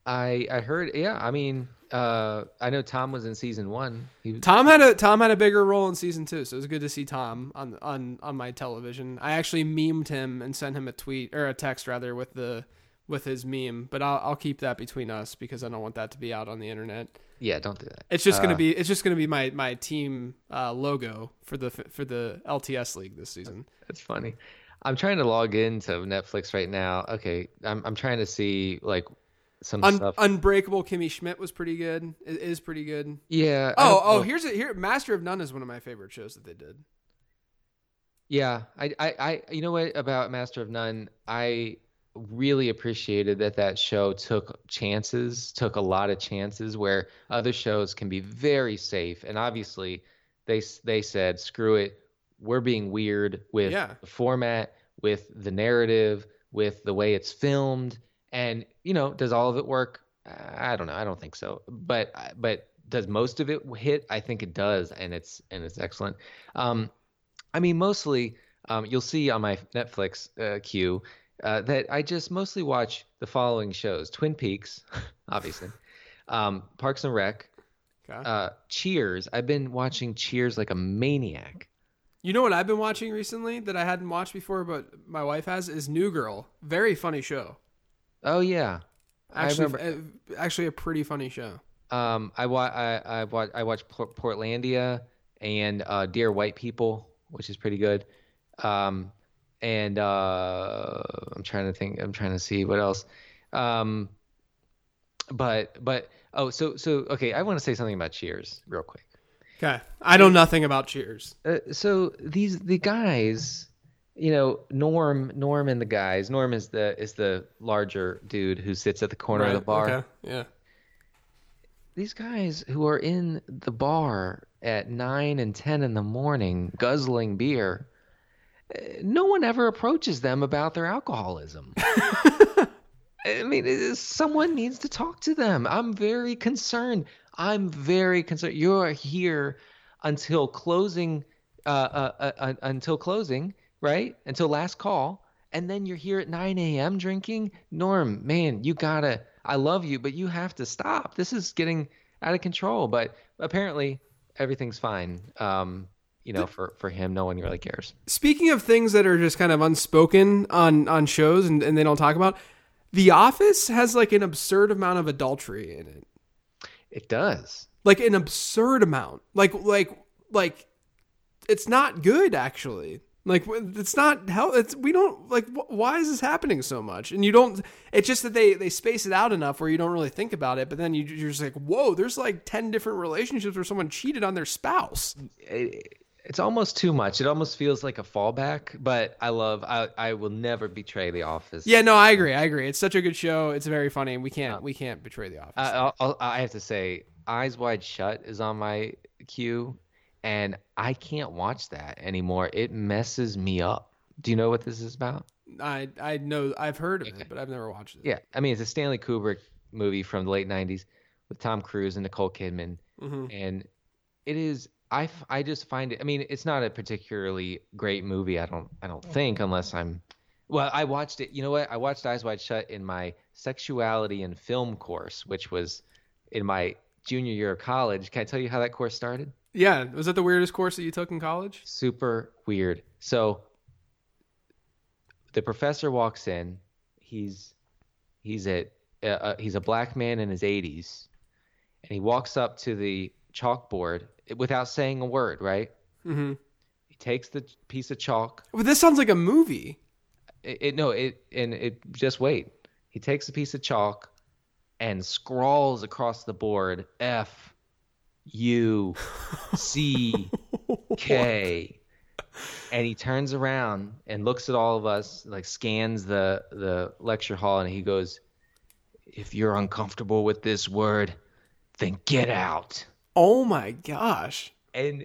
I I heard. Yeah, I mean, uh, I know Tom was in season one. He Tom had a Tom had a bigger role in season two, so it was good to see Tom on on on my television. I actually memed him and sent him a tweet or a text rather with the with his meme, but I'll I'll keep that between us because I don't want that to be out on the internet. yeah, don't do that. It's just Uh, gonna be it's just gonna be my my team uh, logo for the for the LTS league this season. That's funny. I'm trying to log into Netflix right now. Okay, I'm I'm trying to see like some Un- stuff. Unbreakable Kimmy Schmidt was pretty good. It is pretty good. yeah. Oh oh know. here's it here Master of None is one of my favorite shows that they did. Yeah, I, I, I, you know what about Master of None? I really appreciated that that show took chances, took a lot of chances where other shows can be very safe. And obviously, they they said, screw it, we're being weird with Yeah. the format, with the narrative, with the way it's filmed, and you know, does all of it work? I don't know. I don't think so. But but does most of it hit? I think it does, and it's and it's excellent. Um, I mean, mostly um, you'll see on my Netflix uh, queue uh, that I just mostly watch the following shows: Twin Peaks, (laughs) obviously, um, Parks and Rec, Okay. uh, Cheers. I've been watching Cheers like a maniac. You know what I've been watching recently that I hadn't watched before, but my wife has is New Girl. Very funny show. Oh yeah, I Actually, uh, actually a pretty funny show. Um, I wa- I I watch I watch Portlandia and uh, Dear White People, which is pretty good. Um, and uh, I'm trying to think. I'm trying to see what else. Um, but but oh, so so okay. I want to say something about Cheers real quick. Okay, I know nothing about Cheers. Uh, so these the guys, you know, Norm Norm and the guys. Norm is the is the larger dude who sits at the corner of the bar. Okay. Yeah. these guys who are in the bar at 9 and 10 in the morning guzzling beer no one ever approaches them about their alcoholism. (laughs) I mean someone needs to talk to them. I'm very concerned. I'm very concerned. You're here until closing uh, uh, uh, uh, until closing right? Until last call. And then you're here at 9 a.m drinking? Norm man you gotta i love you but you have to stop. This is getting out of control but apparently everything's fine. Um you know for for him no one really cares Speaking of things that are just kind of unspoken on on shows and, and they don't talk about, The Office has like an absurd amount of adultery in it. It does. Like an absurd amount. Like like like it's not good actually. Like it's not how it's we don't like wh- why is this happening so much? And you don't it's just that they they space it out enough where you don't really think about it, but then you you're just like, "Whoa, there's like 10 different relationships where someone cheated on their spouse." It, it's almost too much. It almost feels like a fallback, but I love I I will never betray The Office. Yeah, no, I agree. I agree. It's such a good show. It's very funny. We can't um, we can't betray the office. I, I'll, I'll, have to say, Eyes Wide Shut is on my queue, and I can't watch that anymore. It messes me up. Do you know what this is about? I I know I've heard of it, but I've never watched it. Yeah, I mean it's a Stanley Kubrick movie from the late '90s with Tom Cruise and Nicole Kidman, mm-hmm. and it is. I, f- I just find it. I mean, it's not a particularly great movie. I don't I don't think unless I'm. Well, I watched it. You know what? I watched Eyes Wide Shut in my sexuality and film course, which was in my junior year of college. Can I tell you how that course started? Yeah, was that the weirdest course that you took in college? super weird. So the professor walks in. He's he's a uh, uh, he's a black man in his 80s, and he walks up to the chalkboard without saying a word. Right? Mm-hmm. He takes the piece of chalk. Well, this sounds like a movie. It, it no it and it just wait. He takes a piece of chalk and scrawls across the board F U C (laughs) K. And he turns around and looks at all of us, like scans the the lecture hall, and he goes, "If you're uncomfortable with this word, then get out." Oh my gosh. And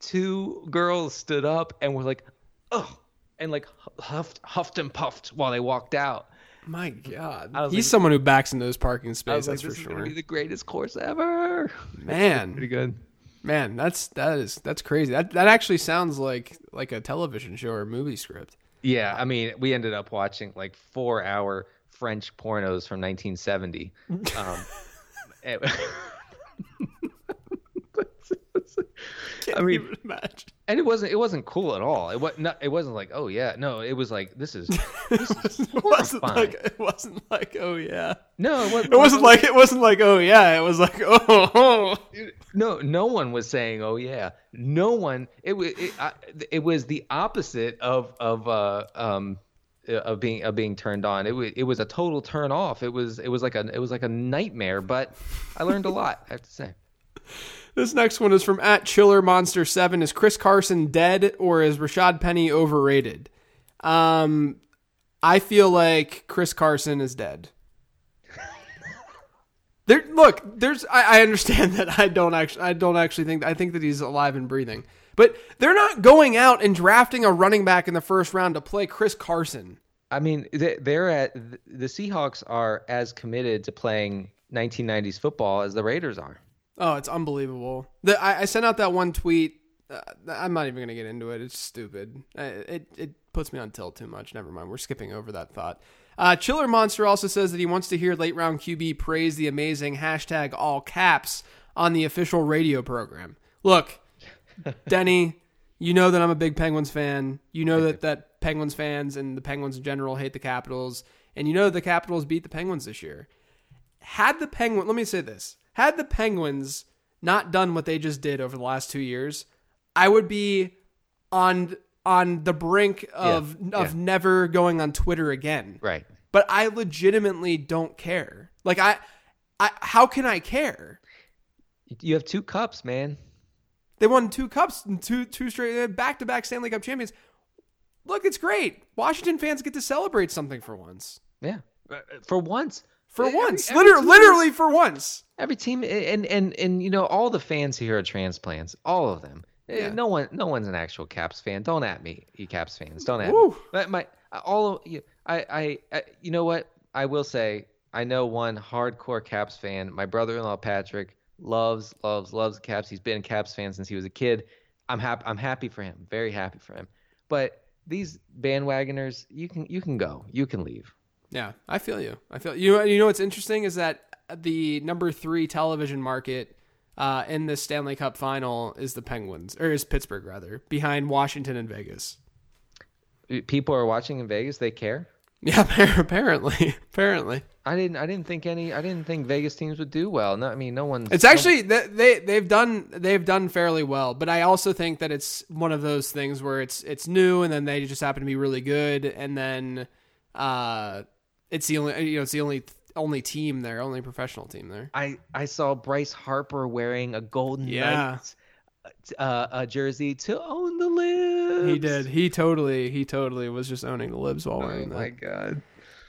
two girls stood up and were like, "Oh," and like huffed, huffed and puffed while they walked out. My God. He's like- someone who backs in those parking spaces, like, that's "This for sure. be the greatest course ever." (laughs) Man, pretty good. man, that's that is that's crazy. That that actually sounds like like a television show or movie script. Yeah, I mean, we ended up watching like four-hour French pornos from 1970. Um, (laughs) (laughs) (laughs) I mean, Even imagine. and it wasn't it wasn't cool at all. It was not. It wasn't like, oh yeah, no. It was like this is this is (laughs) It wasn't like it wasn't like oh yeah. no, it wasn't. It wasn't like it wasn't like oh yeah. It was like oh. oh. no. No one was saying, oh yeah. No one. It was it, I, it was the opposite of of uh um of being of being turned on. It was it was a total turn off. It was it was like a it was like a nightmare. But I learned a lot. I have to say. This next one is from at Chiller Monster Seven. Is Chris Carson dead or is Rashaad Penny overrated? Um, I feel like Chris Carson is dead. (laughs) There, look, there's. I, I understand (laughs) that. I don't actually. I don't actually think. I think that he's alive and breathing. But they're not going out and drafting a running back in the first round to play Chris Carson. I mean, they- they're at the Seahawks are as committed to playing 1990s football as the Raiders are. Oh, it's unbelievable. The, I, I sent out that one tweet. Uh, I'm not even gonna get into it. It's stupid. Uh, It it puts me on tilt too much. Never mind. We're skipping over that thought. Uh, Chiller Monster also says that he wants to hear late round QB praise the amazing hashtag all caps on the official radio program. Look, (laughs) Denny, you know that I'm a big Penguins fan. You know that (laughs) that Penguins fans and the Penguins in general hate the Capitals, and you know the Capitals beat the Penguins this year had the penguin let me say this had the penguins not done what they just did over the last two years i would be on on the brink of Yeah, of yeah. never going on twitter again Right. but i legitimately don't care like i i how can i care You have two cups, man. they won two cups and two two straight back to back stanley cup champions look it's great washington fans get to celebrate something for once Yeah. Uh, For once. For Every- once every literally, team- literally for once Every team and and and you know all the fans here are transplants, all of them. Eh, Yeah. No one, no one's an actual Caps fan. Don't at me, you Caps fans. Don't at Woo. me. My, my all of you. I, I, I, you know what? I will say, I know one hardcore Caps fan. My brother-in-law Patrick loves, loves, loves Caps. He's been a Caps fan since he was a kid. I'm happy. I'm happy for him. Very happy for him. But these bandwagoners, you can, you can go. You can leave. Yeah, I feel you. I feel you. Know, you know what's interesting is that the number three television market uh, in the Stanley Cup final is the Penguins, or is Pittsburgh rather, behind Washington and Vegas. People are watching in Vegas. They care. Yeah, (laughs) apparently, apparently. I didn't. I didn't think any. I didn't think Vegas teams would do well. No, I mean, no one. It's actually they they they've done they've done fairly well, but I also think that it's one of those things where it's it's new and then they just happen to be really good, and then uh, it's the only you know it's the only only team there, only professional team there. I I saw Bryce Harper wearing a Golden Yeah. Knights uh, a jersey to own the libs. He did. He totally he totally was just owning the libs while wearing Oh wearing my god.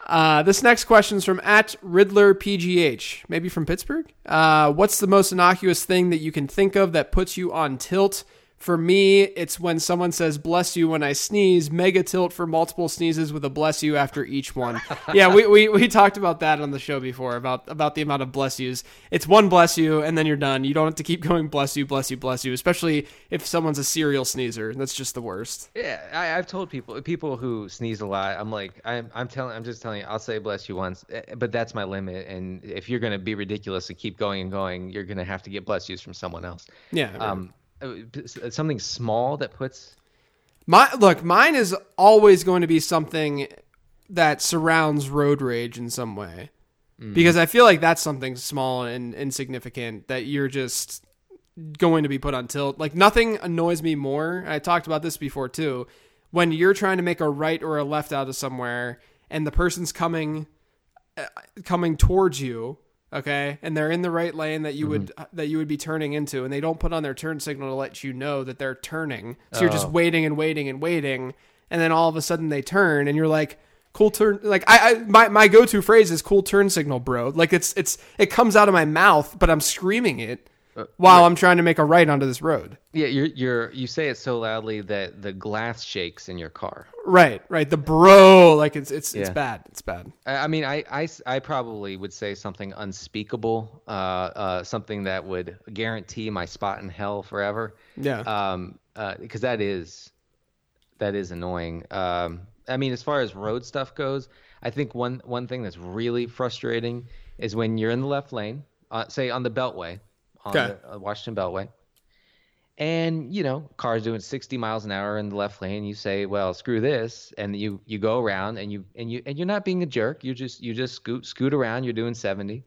Uh, this next question is from at Riddler PGH, maybe from Pittsburgh. Uh, what's the most innocuous thing that you can think of that puts you on tilt? For me, it's when someone says "bless you" when I sneeze. Mega tilt for multiple sneezes with a "bless you" after each one. (laughs) yeah, we, we, we talked about that on the show before about about the amount of "bless yous." It's one "bless you" and then you're done. You don't have to keep going "bless you, bless you, bless you," especially if someone's a serial sneezer. That's just the worst. Yeah, I, I've told people people who sneeze a lot. I'm like, I'm I'm telling, I'm just telling you, I'll say bless you once, eh, but that's my limit. And if you're gonna be ridiculous and keep going and going, you're gonna have to get bless yous from someone else. Yeah. Um, Uh, uh, something small that puts My look, mine is always going to be something that surrounds road rage in some way. Mm. Because I feel like that's something small and insignificant that you're just going to be put on tilt. Like nothing annoys me more. I talked about this before too. When you're trying to make a right or a left out of somewhere and the person's coming uh, coming towards you, okay? And they're in the right lane that you would mm-hmm. that you would be turning into and they don't put on their turn signal to let you know that they're turning. So you're just oh. waiting and waiting and waiting and then all of a sudden they turn and you're like cool turn like I, I my, my go-to phrase is cool turn signal bro like it's it's it comes out of my mouth but i'm screaming it while i'm trying to make a right onto this road. Yeah, you're you're you say it so loudly that the glass shakes in your car. right right. The bro like it's it's it's bad. It's bad. I I mean, I, I, I probably would say something unspeakable, uh, uh, something that would guarantee my spot in hell forever. yeah. Um, uh, because that is, that is annoying. Um, I mean, as far as road stuff goes, I think one one thing that's really frustrating is when you're in the left lane, uh, say on the Beltway, on Okay. the uh, Washington Beltway, and you know cars doing 60 miles an hour in the left lane you say well screw this and you you go around and you and you and you're not being a jerk you just you just scoot scoot around you're doing 70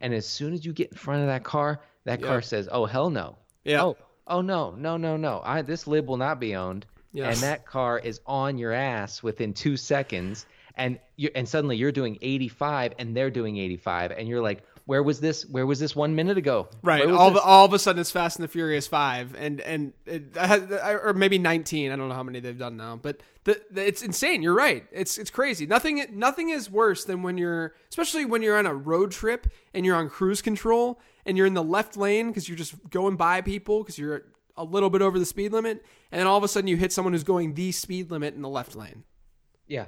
and as soon as you get in front of that car that Yeah. car says oh hell no Yeah. oh oh no no no no i this lib will not be owned Yeah. and that car is on your ass within two seconds and you and suddenly you're doing 85 and they're doing 85 and you're like where was this where was this one minute ago Right. All, this? all of a sudden, it's Fast and the Furious Five, and and it, or maybe nineteen. I don't know how many they've done now, but the, the, it's insane. You're right. It's it's crazy. Nothing nothing is worse than when you're, especially when you're on a road trip and you're on cruise control and you're in the left lane because you're just going by people because you're a little bit over the speed limit, and then all of a sudden you hit someone who's going the speed limit in the left lane. yeah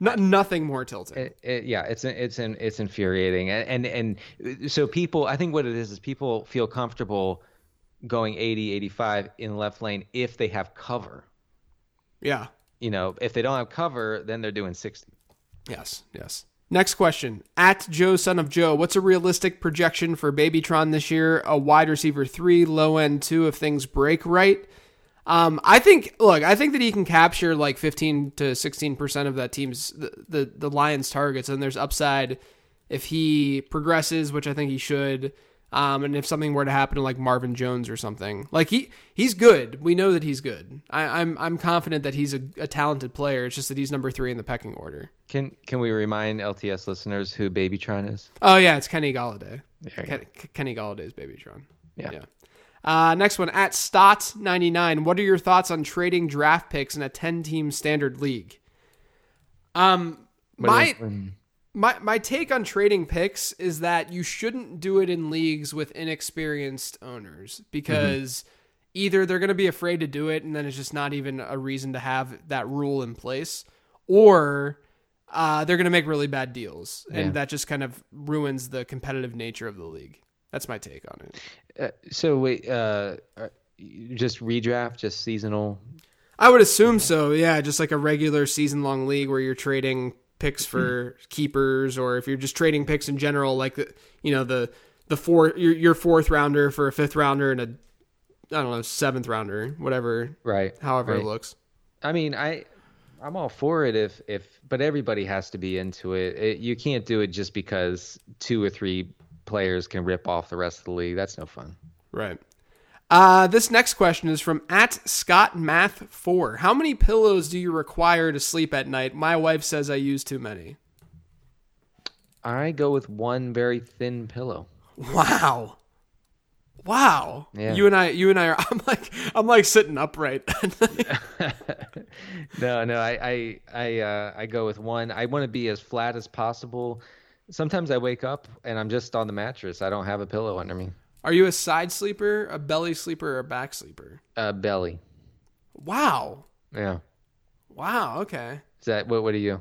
No, nothing more tilting. It, it, yeah, it's it's it's infuriating, and, and and so people, I think what it is is people feel comfortable going 80, 85 in left lane if they have cover. yeah. You know, if they don't have cover, then they're doing 60. Yes, yes. Next question. At Joe Son of Joe, what's a realistic projection for Babytron this year? A wide receiver three, low end two if things break right. Um, I think look, I think that he can capture like fifteen to sixteen percent of that team's the, the, the Lions targets, and there's upside if he progresses, which I think he should. Um, and if something were to happen to like Marvin Jones or something, like he he's good. We know that he's good. I, I'm I'm confident that he's a, a talented player. It's just that he's number three in the pecking order. Can can we remind LTS listeners who Babytron is? Oh yeah, it's Kenny Golladay. Ken, Kenny Golladay's Babytron. Yeah. Yeah. Uh, next one at Stott ninety nine. What are your thoughts on trading draft picks in a ten team standard league? Um, my my my take on trading picks is that you shouldn't do it in leagues with inexperienced owners because either they're going to be afraid to do it and then it's just not even a reason to have that rule in place, or uh, they're going to make really bad deals and Yeah. that just kind of ruins the competitive nature of the league. That's my take on it. Uh, so wait, uh, uh, just redraft, just seasonal. I would assume so. Yeah, just like a regular season long league where you're trading picks for keepers, or if you're just trading picks in general, like the you know the the four your, your fourth rounder for a fifth rounder and a I don't know seventh rounder, whatever, Right. however right. it looks. I mean, I I'm all for it if if but everybody has to be into it. it. You can't do it just because two or three players can rip off the rest of the league. That's no fun. Right. Uh, this next question is from at Scott Math Four. How many pillows do you require to sleep at night? My wife says I use too many. I go with one very thin pillow. Wow. Wow. Yeah. You and I you and I are (laughs) I'm like I'm like sitting upright. (laughs) (laughs) no, no, I I I, uh, I go with one. I want to be as flat as possible. Sometimes I wake up and I'm just on the mattress. I don't have a pillow under me. are you a side sleeper, a belly sleeper, or a back sleeper? Uh, belly. Wow. Yeah. Wow, okay. Is that what? What are you?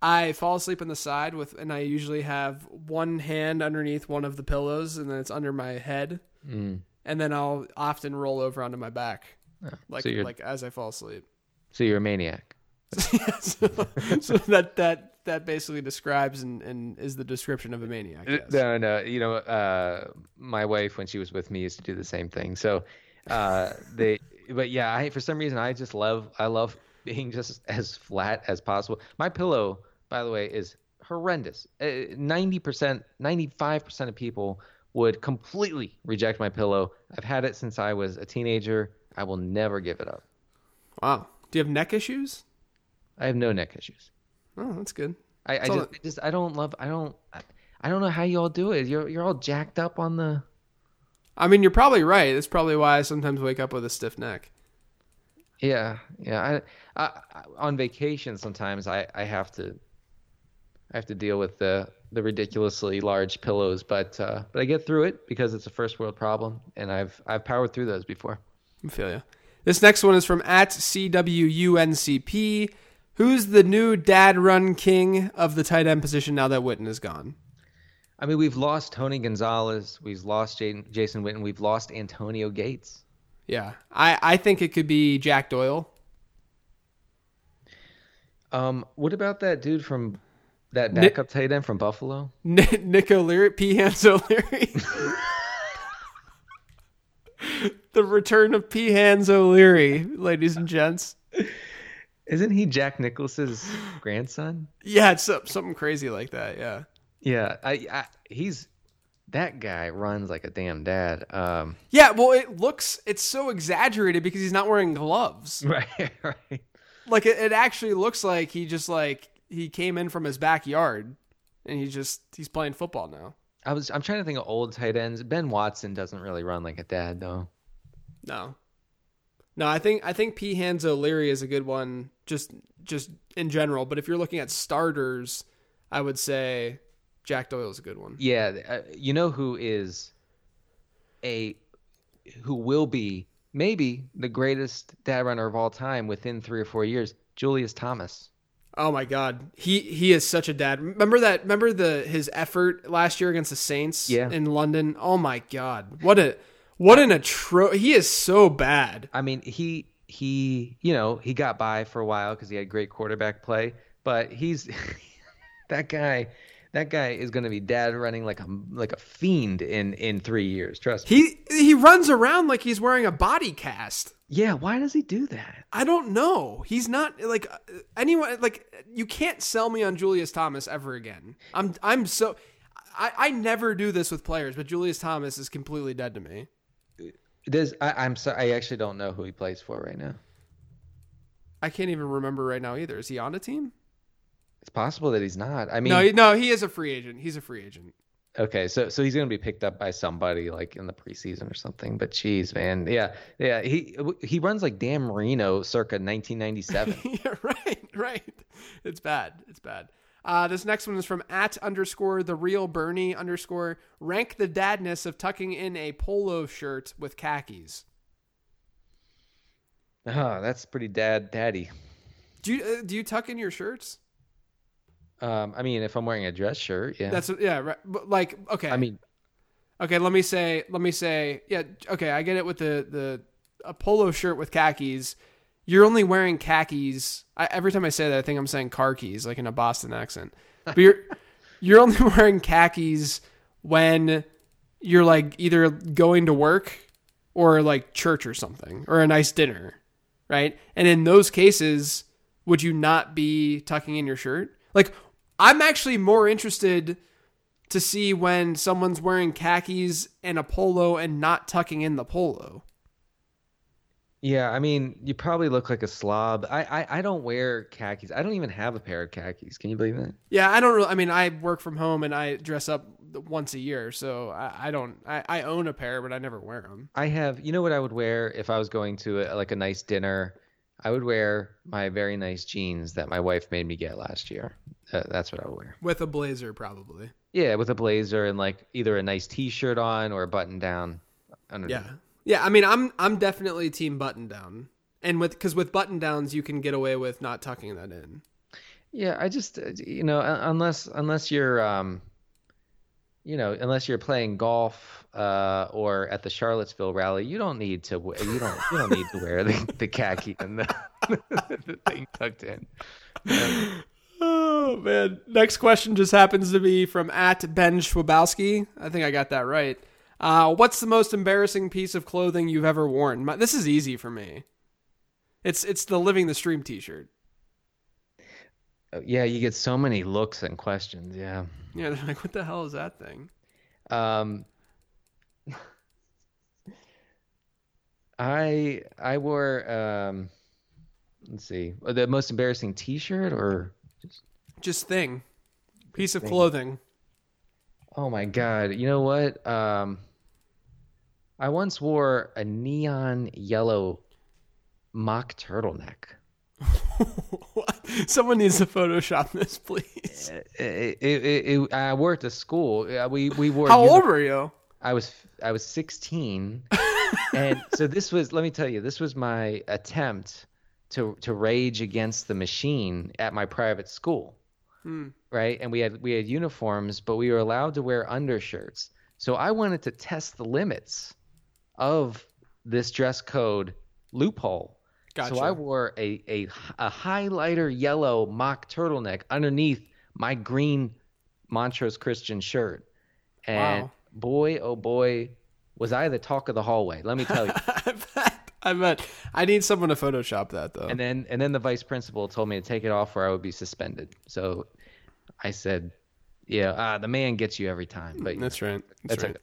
I fall asleep on the side with and I usually have one hand underneath one of the pillows and then it's under my head. Mm. And then I'll often roll over onto my back. Like so like as I fall asleep. so you're a maniac. (laughs) so, (laughs) so that that that basically describes and, and is the description of a maniac. Yes. No, no. You know, uh, my wife when she was with me used to do the same thing. So, uh, (laughs) they, but yeah, I for some reason I just love I love being just as flat as possible. My pillow, by the way, is horrendous. Uh, Ninety percent, ninety five percent of people would completely reject my pillow. I've had it since I was a teenager. I will never give it up. Wow. Do you have neck issues? I have no neck issues. Oh, that's good. I, I just, that- I just, I don't love, I don't, I, I don't know how you all do it. You're, you're all jacked up on the. I mean, you're probably right. That's probably why I sometimes wake up with a stiff neck. Yeah, yeah. I, I, I on vacation sometimes I, I have to I have to deal with the the ridiculously large pillows, but uh, but I get through it because it's a first world problem, and I've I've powered through those before. I feel you. This next one is from at CWUNCP. Who's the new dad run king of the tight end position now that Witten is gone? I mean, we've lost Tony Gonzalez, we've lost Jaden, Jason Witten, we've lost Antonio Gates. Yeah, I, I think it could be Jack Doyle. Um, what about that dude from that Nick- backup tight end from Buffalo? (laughs) Nick, Nick O'Leary, P. Hans O'Leary. (laughs) the return of P. Hans O'Leary, ladies and gents. Isn't he Jack Nicklaus's grandson? Yeah, it's something crazy like that. Yeah. Yeah, I, I he's that guy runs like a damn dad. Um, Yeah, well, it looks, it's so exaggerated because he's not wearing gloves. (laughs) right, right. Like, it, it actually looks like he just, like, he came in from his backyard and he just, he's playing football now. I was I'm trying to think of old tight ends. Ben Watson doesn't really run like a dad though. No. No, I think I think P. Hans O'Leary is a good one just just in general, but if you're looking at starters, I would say Jack Doyle is a good one. Yeah, uh, you know who is a who will be maybe the greatest dad runner of all time within 3 or 4 years, Julius Thomas. Oh my god. He he is such a dad. Remember that remember the his effort last year against the Saints Yeah. in London? Oh my god. What a what an atro he is so bad. I mean, he he, you know, he got by for a while cuz he had great quarterback play, but he's (laughs) that guy that guy is going to be dad running like a like a fiend in in 3 years, trust me. He he runs around like he's wearing a body cast. Yeah, why does he do that? I don't know. He's not like uh, anyone. Like you can't sell me on Julius Thomas ever again. I'm I'm so I, I never do this with players, but Julius Thomas is completely dead to me. Does I, I'm sorry, I actually don't know who he plays for right now. I can't even remember right now either. Is he on a team? It's possible that he's not. I mean, No, he, no, he is a free agent. He's a free agent. okay, so so he's gonna be picked up by somebody like in the preseason or something. But geez, man, yeah, yeah, he he runs like Dan Marino, circa 1997. (laughs) yeah, right, right. It's bad. It's bad. Uh, this next one is from at underscore the real Bernie underscore rank the dadness of tucking in a polo shirt with khakis. oh, that's pretty dad daddy. Do you uh, do you tuck in your shirts? Um, I mean, if I'm wearing a dress shirt, yeah. That's yeah, right. But like okay. I mean, okay. Let me say. Let me say. Yeah. Okay. I get it with the the a polo shirt with khakis. You're only wearing khakis. I, every time I say that, I think I'm saying keys, like in a Boston accent. But you're (laughs) you're only wearing khakis when you're like either going to work or like church or something or a nice dinner, right? And in those cases, would you not be tucking in your shirt? Like, I'm actually more interested to see when someone's wearing khakis and a polo and not tucking in the polo. Yeah, I mean, you probably look like a slob. I, I, I don't wear khakis. I don't even have a pair of khakis. Can you believe that? Yeah, I don't really. I mean, I work from home and I dress up once a year, so I, I don't. I, I own a pair, but I never wear them. I have. You know what I would wear if I was going to a, like a nice dinner? I would wear my very nice jeans that my wife made me get last year. Uh, that's what I would wear. With a blazer, probably. Yeah, with a blazer and like either a nice T-shirt on or a button down. Underneath. Yeah, yeah. I mean, I'm I'm definitely team button down, and with because with button downs you can get away with not tucking that in. Yeah, I just uh, you know unless unless you're um you know unless you're playing golf uh or at the Charlottesville rally, you don't need to you don't you don't need to wear the, the khaki and the, (laughs) the thing tucked in. Yeah. Oh man! Next question just happens to be from at Ben Schwabowski. I think I got that right. Uh, what's the most embarrassing piece of clothing you've ever worn? My, this is easy for me. It's it's the living the stream T-shirt. Oh, yeah, you get so many looks and questions. Yeah. Yeah, (laughs) they're like, "What the hell is that thing?" Um, I I wore um, let's see, the most embarrassing T-shirt or just just thing, piece of thing. clothing. Oh my god! You know what? Um, I once wore a neon yellow mock turtleneck. (laughs) Someone needs to Photoshop this, please. It, it, it, I worked at school. We we wore. How old were you? I was I was 16, and (laughs) so this was. Let me tell you, this was my attempt to to rage against the machine at my private school. Hmm. Right, and we had we had uniforms, but we were allowed to wear undershirts. So I wanted to test the limits of this dress code loophole. Gotcha. So I wore a, a a highlighter yellow mock turtleneck underneath my green Montrose Christian shirt. And wow. boy, oh boy, was I the talk of the hallway. Let me tell you. (laughs) I bet. I bet. I need someone to Photoshop that though. And then and then the vice principal told me to take it off or I would be suspended. So I said, "Yeah, uh, the man gets you every time." But that's right. That's, that's right.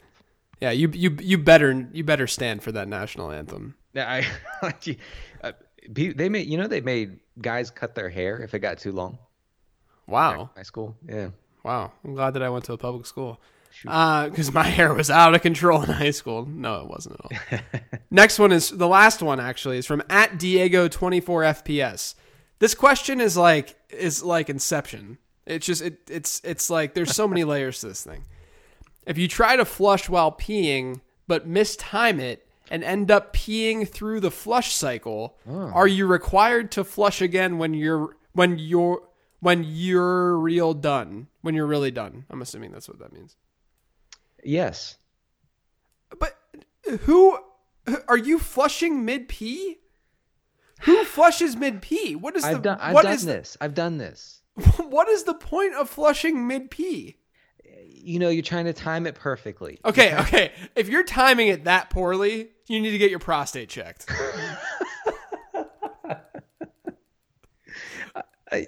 Yeah, you you you better you better stand for that national anthem. Yeah, I. (laughs) uh, they made you know they made guys cut their hair if it got too long. Wow. High school. Yeah. Wow. I'm glad that I went to a public school. Because uh, my (laughs) hair was out of control in high school. No, it wasn't at all. (laughs) Next one is the last one actually is from at Diego twenty four FPS. This question is like is like Inception. It's just it it's it's like there's so many layers to this thing. If you try to flush while peeing but mistime it and end up peeing through the flush cycle, oh. are you required to flush again when you're when you're when you're real done? When you're really done. I'm assuming that's what that means. Yes. But who are you flushing mid pee? Who flushes mid pee? What is I've the done, I've what done is this. I've done this. (laughs) what is the point of flushing mid pee? You know, you're trying to time it perfectly. Okay, okay. If you're timing it that poorly, you need to get your prostate checked. (laughs) I,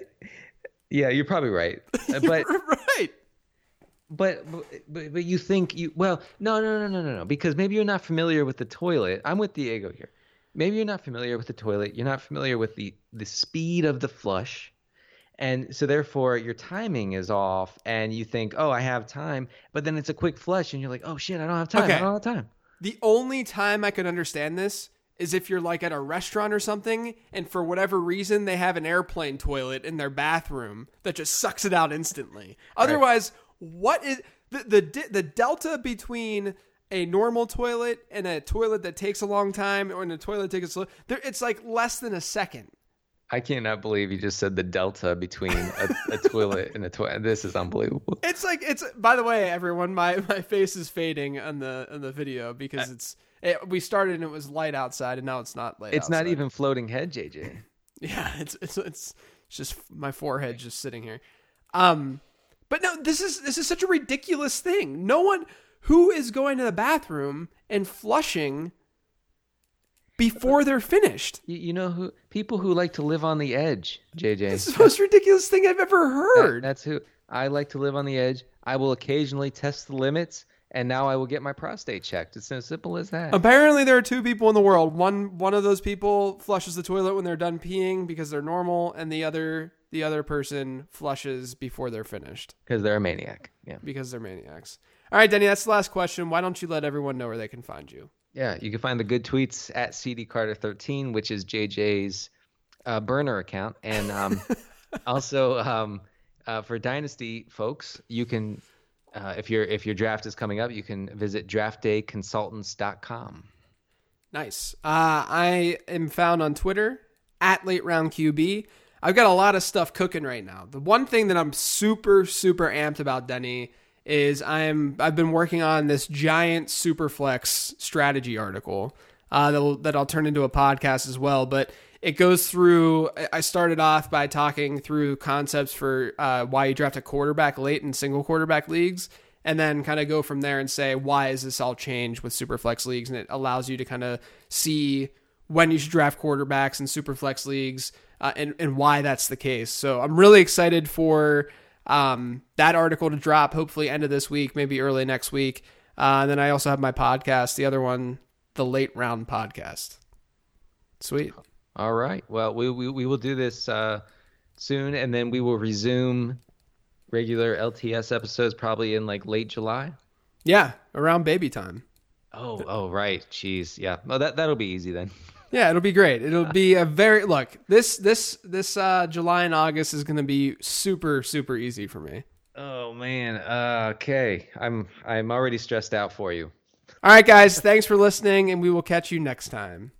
yeah, you're probably right. (laughs) Uh, but right. But, but but you think you well no no no no no no because maybe you're not familiar with the toilet. I'm with Diego here. Maybe you're not familiar with the toilet. You're not familiar with the the speed of the flush and so therefore your timing is off and you think oh i have time but then it's a quick flush and you're like oh shit i don't have time okay. i don't have time the only time i could understand this is if you're like at a restaurant or something and for whatever reason they have an airplane toilet in their bathroom that just sucks it out instantly otherwise right. what is the, the the delta between a normal toilet and a toilet that takes a long time or in a toilet that takes a slow there it's like less than a second I cannot believe you just said the delta between a, a toilet and a toilet. This is unbelievable. (laughs) It's like it's. By the way, everyone, my my face is fading on the on the video because it's. It, we started and it was light outside, and now it's not light. It's outside. not even floating head, JJ. (laughs) yeah, it's it's it's just my forehead just sitting here. Um, but no, this is this is such a ridiculous thing. No one who is going to the bathroom and flushing before they're finished. You, you know who? People who like to live on the edge, JJ. It's the most ridiculous thing I've ever That- heard. that's who. I like to live on the edge. I will occasionally test the limits, and now I will get my prostate checked. It's as simple as that. Apparently, there are two people in the world. One one of those people flushes the toilet when they're done peeing because they're normal, and the other the other person flushes before they're finished Because they're a maniac. Yeah. because they're maniacs. All right, Denny, that's the last question. Why don't you let everyone know where they can find you? Yeah, you can find the good tweets at CD Carter 13, which is JJ's uh, burner account, and um, (laughs) also um, uh, for Dynasty folks, you can uh, if your if your draft is coming up, you can visit draftdayconsultants.com. Nice. Uh, I am found on Twitter at Late Round QB. I've got a lot of stuff cooking right now. The one thing that I'm super super amped about, Denny, is I'm I've been working on this giant Superflex strategy article uh, that that I'll turn into a podcast as well. But it goes through. I started off by talking through concepts for uh, why you draft a quarterback late in single quarterback leagues and then kind of go from there and say why is this all changed with superflex leagues and it allows you to kind of see when you should draft quarterbacks in superflex leagues uh, and, and why that's the case so i'm really excited for um, that article to drop hopefully end of this week maybe early next week uh, and then i also have my podcast the other one the late round podcast sweet All right. Well, we we, we will do this uh, soon, and then we will resume regular LTS episodes probably in like late July. yeah around baby time Oh, oh, right. Jeez, yeah. Well, that that'll be easy then. (laughs) Yeah, it'll be great. It'll be a very look. This this this uh, July and August is going to be super super easy for me. Oh man. Uh, okay. I'm I'm already stressed out for you. All right, guys. Thanks for listening, and we will catch you next time.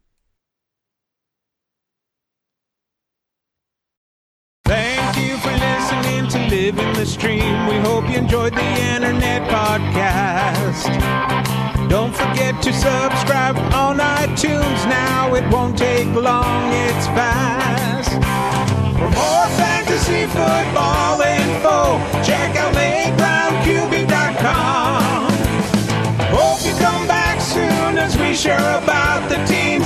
Thank you for listening to Living the Stream. We hope you enjoyed the internet podcast. Don't forget to subscribe on iTunes now. It won't take long, it's fast. For more fantasy football info, check out lateroundqb.com. Hope you come back soon as we share about the team